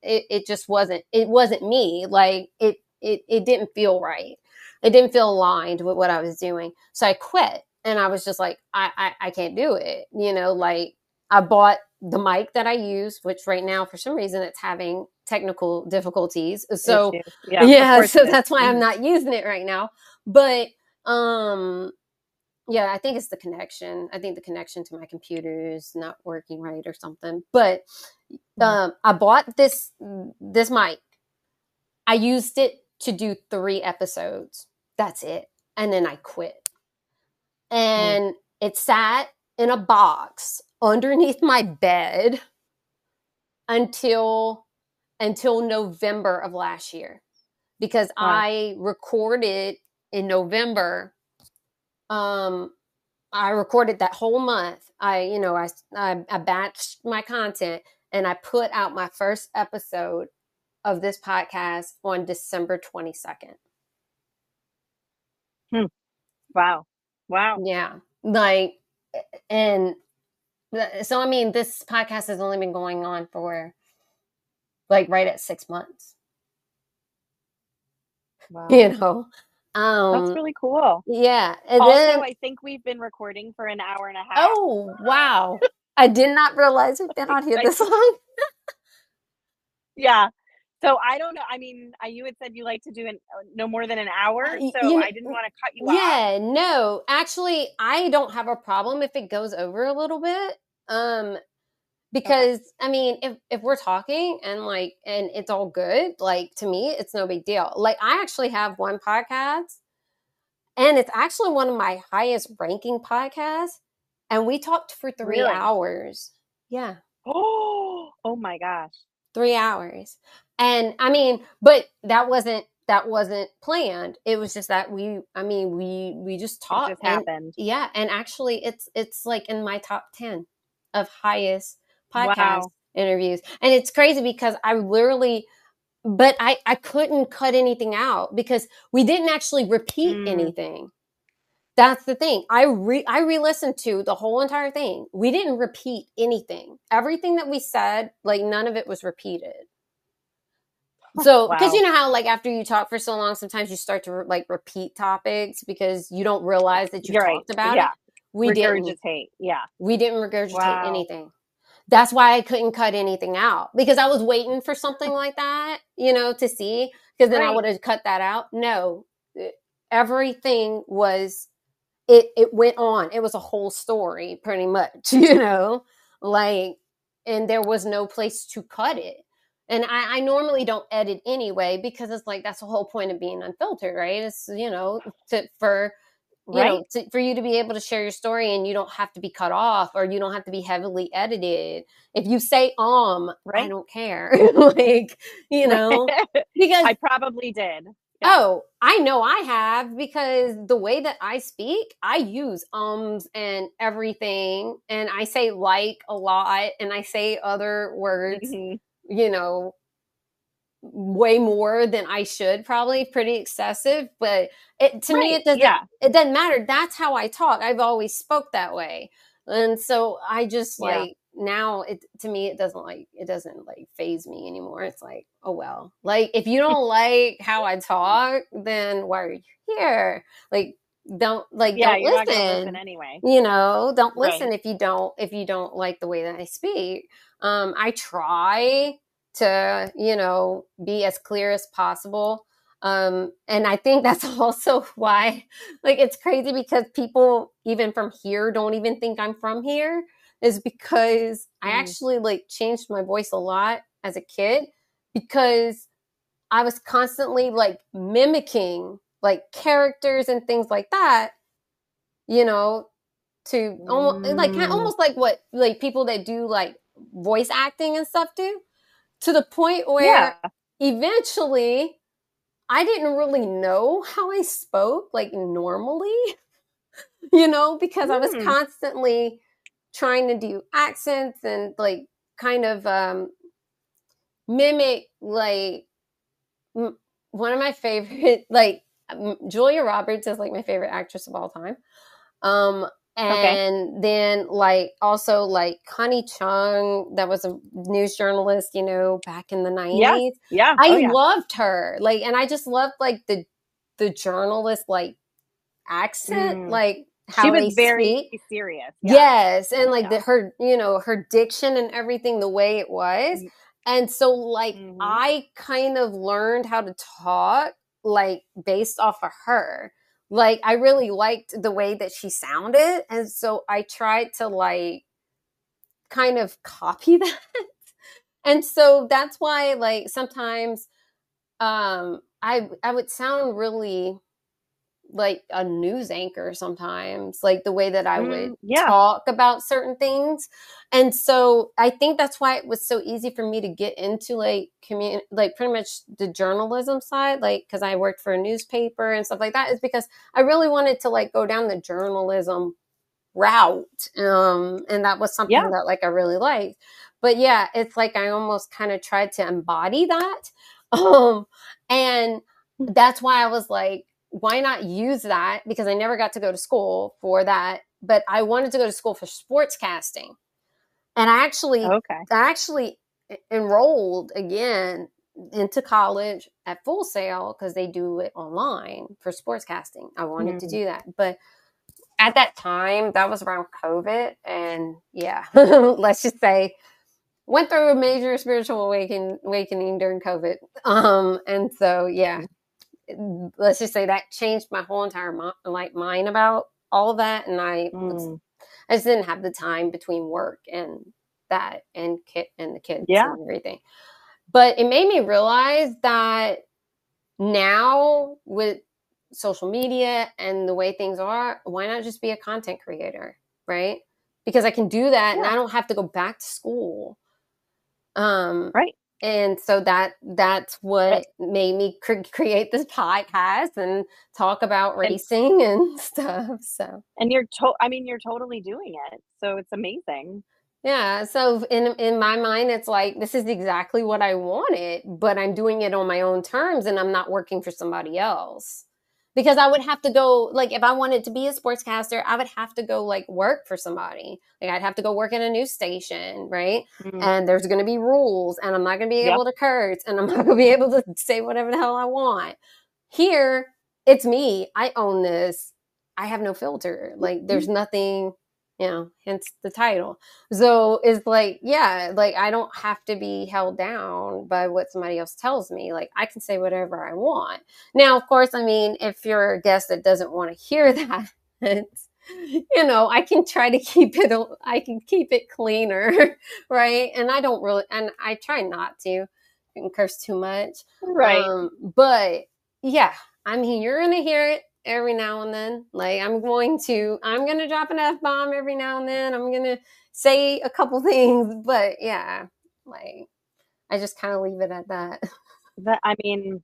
it, it just wasn't, it wasn't me. Like it, it, it didn't feel right. It didn't feel aligned with what I was doing. So I quit, and I was just like, I, I, I can't do it. You know, like I bought the mic that I use, which right now for some reason it's having technical difficulties. So yeah, yeah so that's why I'm mm-hmm. not using it right now. But um yeah, I think it's the connection. I think the connection to my computer is not working right or something. But mm-hmm. um I bought this this mic. I used it to do 3 episodes. That's it. And then I quit. Mm. And mm. it sat in a box underneath my bed until until November of last year because wow. I recorded in November um I recorded that whole month. I you know I I, I batched my content and I put out my first episode of this podcast on December 22nd. Hmm. Wow. Wow. Yeah. Like and so I mean, this podcast has only been going on for like right at six months. Wow. You know, um, that's really cool. Yeah. And also, then, I think we've been recording for an hour and a half. Oh wow! I did not realize we've been on here this long. yeah. So I don't know. I mean, I you had said you like to do an, uh, no more than an hour, so you know, I didn't want to cut you yeah, off. Yeah, no. Actually, I don't have a problem if it goes over a little bit. Um, because okay. I mean, if if we're talking and like and it's all good, like to me, it's no big deal. Like I actually have one podcast, and it's actually one of my highest ranking podcasts, and we talked for three really? hours. Yeah. Oh, oh my gosh. Three hours. And I mean, but that wasn't that wasn't planned. It was just that we I mean, we we just talked. It just happened. Yeah. And actually it's it's like in my top ten of highest podcast wow. interviews. And it's crazy because I literally but I I couldn't cut anything out because we didn't actually repeat mm. anything. That's the thing. I re I re-listened to the whole entire thing. We didn't repeat anything. Everything that we said, like none of it was repeated. So, because wow. you know how, like, after you talk for so long, sometimes you start to like repeat topics because you don't realize that you talked right. about yeah. it we regurgitate. Didn't, yeah. We didn't regurgitate wow. anything. That's why I couldn't cut anything out because I was waiting for something like that, you know, to see because then right. I would have cut that out. No, everything was it it went on. It was a whole story pretty much, you know, like and there was no place to cut it. And I, I normally don't edit anyway because it's like that's the whole point of being unfiltered, right? It's you know to for right. know to, for you to be able to share your story and you don't have to be cut off or you don't have to be heavily edited if you say um right. i don't care like you know because i probably did yeah. oh i know i have because the way that i speak i use ums and everything and i say like a lot and i say other words mm-hmm. you know way more than I should probably pretty excessive but it to right. me it doesn't yeah. it doesn't matter that's how I talk I've always spoke that way and so I just yeah. like now it to me it doesn't like it doesn't like phase me anymore it's like oh well like if you don't like how I talk then why are you here like don't like yeah, don't listen. listen. anyway you know don't listen right. if you don't if you don't like the way that I speak um I try to you know be as clear as possible um, and i think that's also why like it's crazy because people even from here don't even think i'm from here is because mm. i actually like changed my voice a lot as a kid because i was constantly like mimicking like characters and things like that, you know, to almost like Mm. almost like what like people that do like voice acting and stuff do to the point where Yeah. eventually I didn't really know how I spoke like normally, you know, because I was Mm. constantly trying to do accents and like kind of um mimic like m- one of my favorite like Julia Roberts is like my favorite actress of all time. Um Okay. and then like also like Connie Chung that was a news journalist, you know, back in the 90s. Yeah. I oh, yeah. loved her. Like and I just loved like the the journalist like accent, Mm. like how She was very speak. serious. Yeah. Yes, and like Yeah. the, her, you know, her diction and everything, the way it was, Mm. and so like Mhm. I kind of learned how to talk like based off of her. Like I really liked the way that she sounded, and so I tried to like kind of copy that. and so that's why like sometimes um I I would sound really like a news anchor sometimes, like the way that I would Mm, yeah. talk about certain things. And so I think that's why it was so easy for me to get into like commun like pretty much the journalism side, like because I worked for a newspaper and stuff like that, is because I really wanted to like go down the journalism route. Um, and that was something Yeah. that like I really liked. But yeah, it's like I almost kind of tried to embody that. Um, and that's why I was like, why not use that? Because I never got to go to school for that, but I wanted to go to school for sportscasting. And I actually Okay. I actually enrolled again into college at Full Sail because they do it online for sportscasting. I wanted to Mm. do that, but at that time, that was around COVID, and yeah, let's just say went through a major spiritual awakening, awakening during COVID. Um, and so yeah, let's just say that changed my whole entire mi- like mind about all of that, and I Mm. I just didn't have the time between work and that and kid and the kids Yeah. and everything. But it made me realize that now with social media and the way things are, why not just be a content creator, right? Because I can do that and I don't have to go back to school. Um Right. And so that that's what made me cre- create this podcast and talk about racing and stuff. So And you're to- I mean, you're totally doing it. So it's amazing. Yeah, so in in my mind it's like this is exactly what I wanted, but I'm doing it on my own terms and I'm not working for somebody else. Because I would have to go like if I wanted to be a sportscaster, I would have to go like work for somebody. Like I'd have to go work in a news station, right? Mm. And there's going to be rules and I'm not going to be Yep. able to curse and I'm not going to be able to say whatever the hell I want. Here, it's me. I own this. I have no filter. Like there's nothing you know, hence the title. So it's like, yeah, like I don't have to be held down by what somebody else tells me. Like I can say whatever I want. Now, of course, I mean, if you're a guest that doesn't want to hear that, you know, I can try to keep it, I can keep it cleaner, right? And I don't really, and I try not to curse too much. Right. Um, but yeah, I mean, you're going to hear it every now and then. Like I'm going to, I'm going to drop an F bomb every now and then. I'm going to say a couple things, but yeah, like I just kind of leave it at that. that I mean,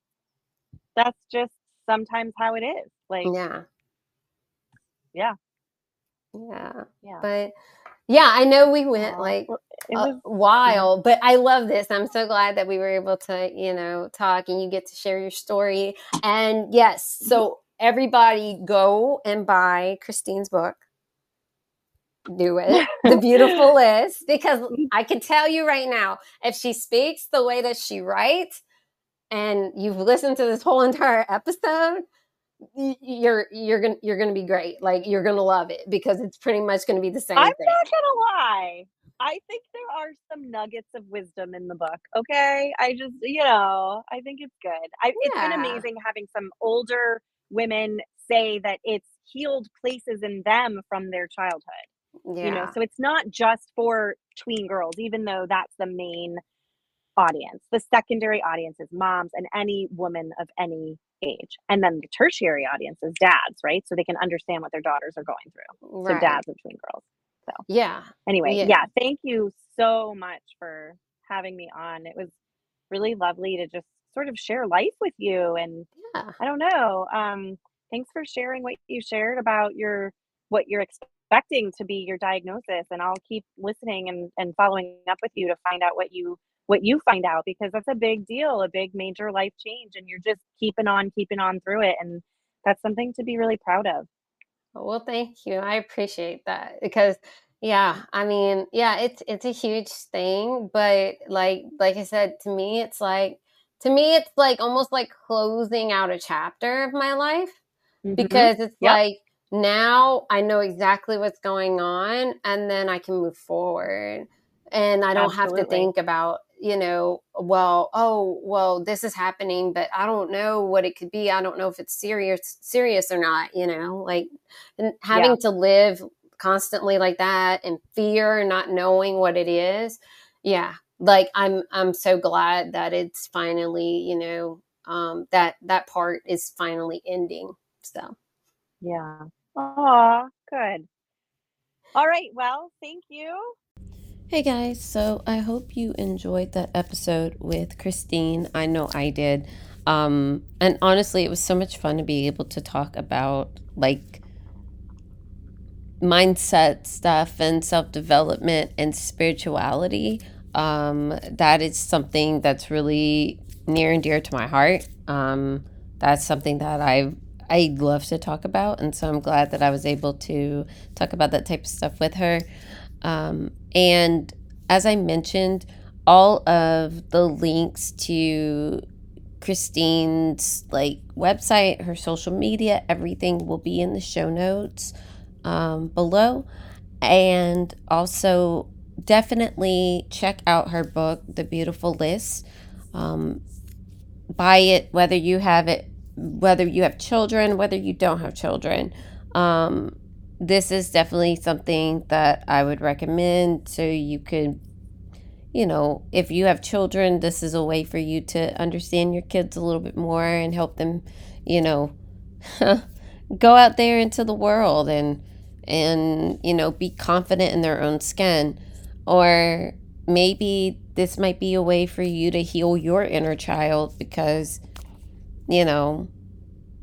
that's just sometimes how it is. Like, yeah. Yeah. Yeah. yeah. But yeah, I know we went like well, it a was while, but I love this. I'm so glad that we were able to, you know, talk and you get to share your story. And yes, so everybody go and buy Christine's book. Do it. The Beautiful List. Because mm-hmm. I can tell you right now, if she speaks the way that she writes, and you've listened to this whole entire episode, you're you're gonna you're gonna be great. Like you're gonna love it because it's pretty much gonna be the same I'm thing. not gonna lie. I think there are some nuggets of wisdom in the book. Okay, I just you know I think it's good. I, It's been amazing having some older women say that it's healed places in them from their childhood. Yeah. You know, so it's not just for tween girls, even though that's the main audience. The secondary audience is moms and any woman of any age. And then the tertiary audience is dads, right? So they can understand what their daughters are going through. Right. So dads between girls. So Yeah. anyway, Yeah. yeah, thank you so much for having me on. It was really lovely to just sort of share life with you and Yeah. I don't know. Um thanks for sharing what you shared about your what you're expecting to be your diagnosis and I'll keep listening and and following up with you to find out what you what you find out because that's a big deal, a big major life change and you're just keeping on keeping on through it and that's something to be really proud of. Well, thank you. I appreciate that because yeah, I mean, yeah, it's it's a huge thing, but like like I said, to me it's like to me it's like almost like closing out a chapter of my life Mhm. because it's Yep. like now I know exactly what's going on and then I can move forward and I don't have to think about, you know, well, oh, well, this is happening, but I don't know what it could be. I don't know if it's serious serious or not, you know, like having Yeah. to live constantly like that and fear and not knowing what it is. Yeah. Like I'm I'm so glad that it's finally, you know, um that that part is finally ending. So Yeah. Aw, good. All right. Well, thank you. Hey guys, so I hope you enjoyed that episode with Christine. I know I did. Um, and honestly, it was so much fun to be able to talk about like mindset stuff and self development and spirituality. Um, that is something that's really near and dear to my heart. Um, that's something that I I love to talk about, and so I'm glad that I was able to talk about that type of stuff with her. Um, and as I mentioned, all of the links to Christine's like website, her social media, everything will be in the show notes um, below. And also, definitely check out her book, The Beautiful List. Um, buy it whether you have it, whether you have children, whether you don't have children. Um, this is definitely something that I would recommend so you could, you know, if you have children, this is a way for you to understand your kids a little bit more and help them, you know, go out there into the world and and you know be confident in their own skin or maybe this might be a way for you to heal your inner child because you know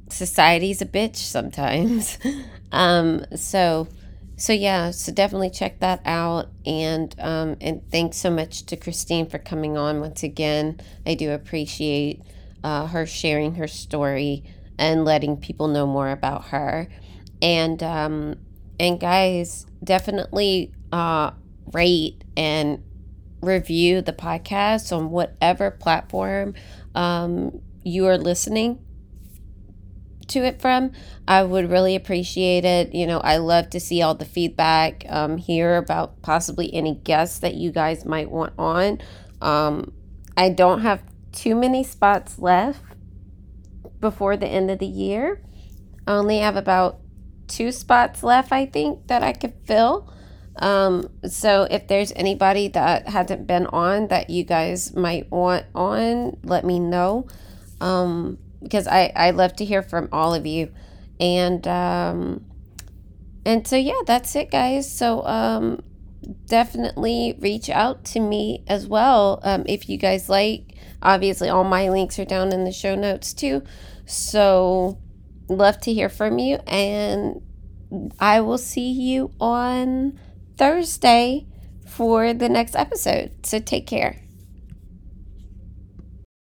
society's a bitch sometimes. Um so so yeah so definitely check that out. And um and thanks so much to christine for coming on once again. I do appreciate uh, her sharing her story and letting people know more about her. And um and guys definitely uh rate and review the podcast on whatever platform um you are listening to it from. I would really appreciate it. You know i love to see all the feedback um hear about possibly any guests that you guys might want on. Um i don't have too many spots left before the end of the year. I only have about two spots left i think that i could fill um so if there's anybody that hasn't been on that you guys might want on let me know um because I I love to hear from all of you, and um, and so yeah, that's it, guys. So um, definitely reach out to me as well um, if you guys like. Obviously, all my links are down in the show notes too. So love to hear from you, and I will see you on Thursday for the next episode. So take care.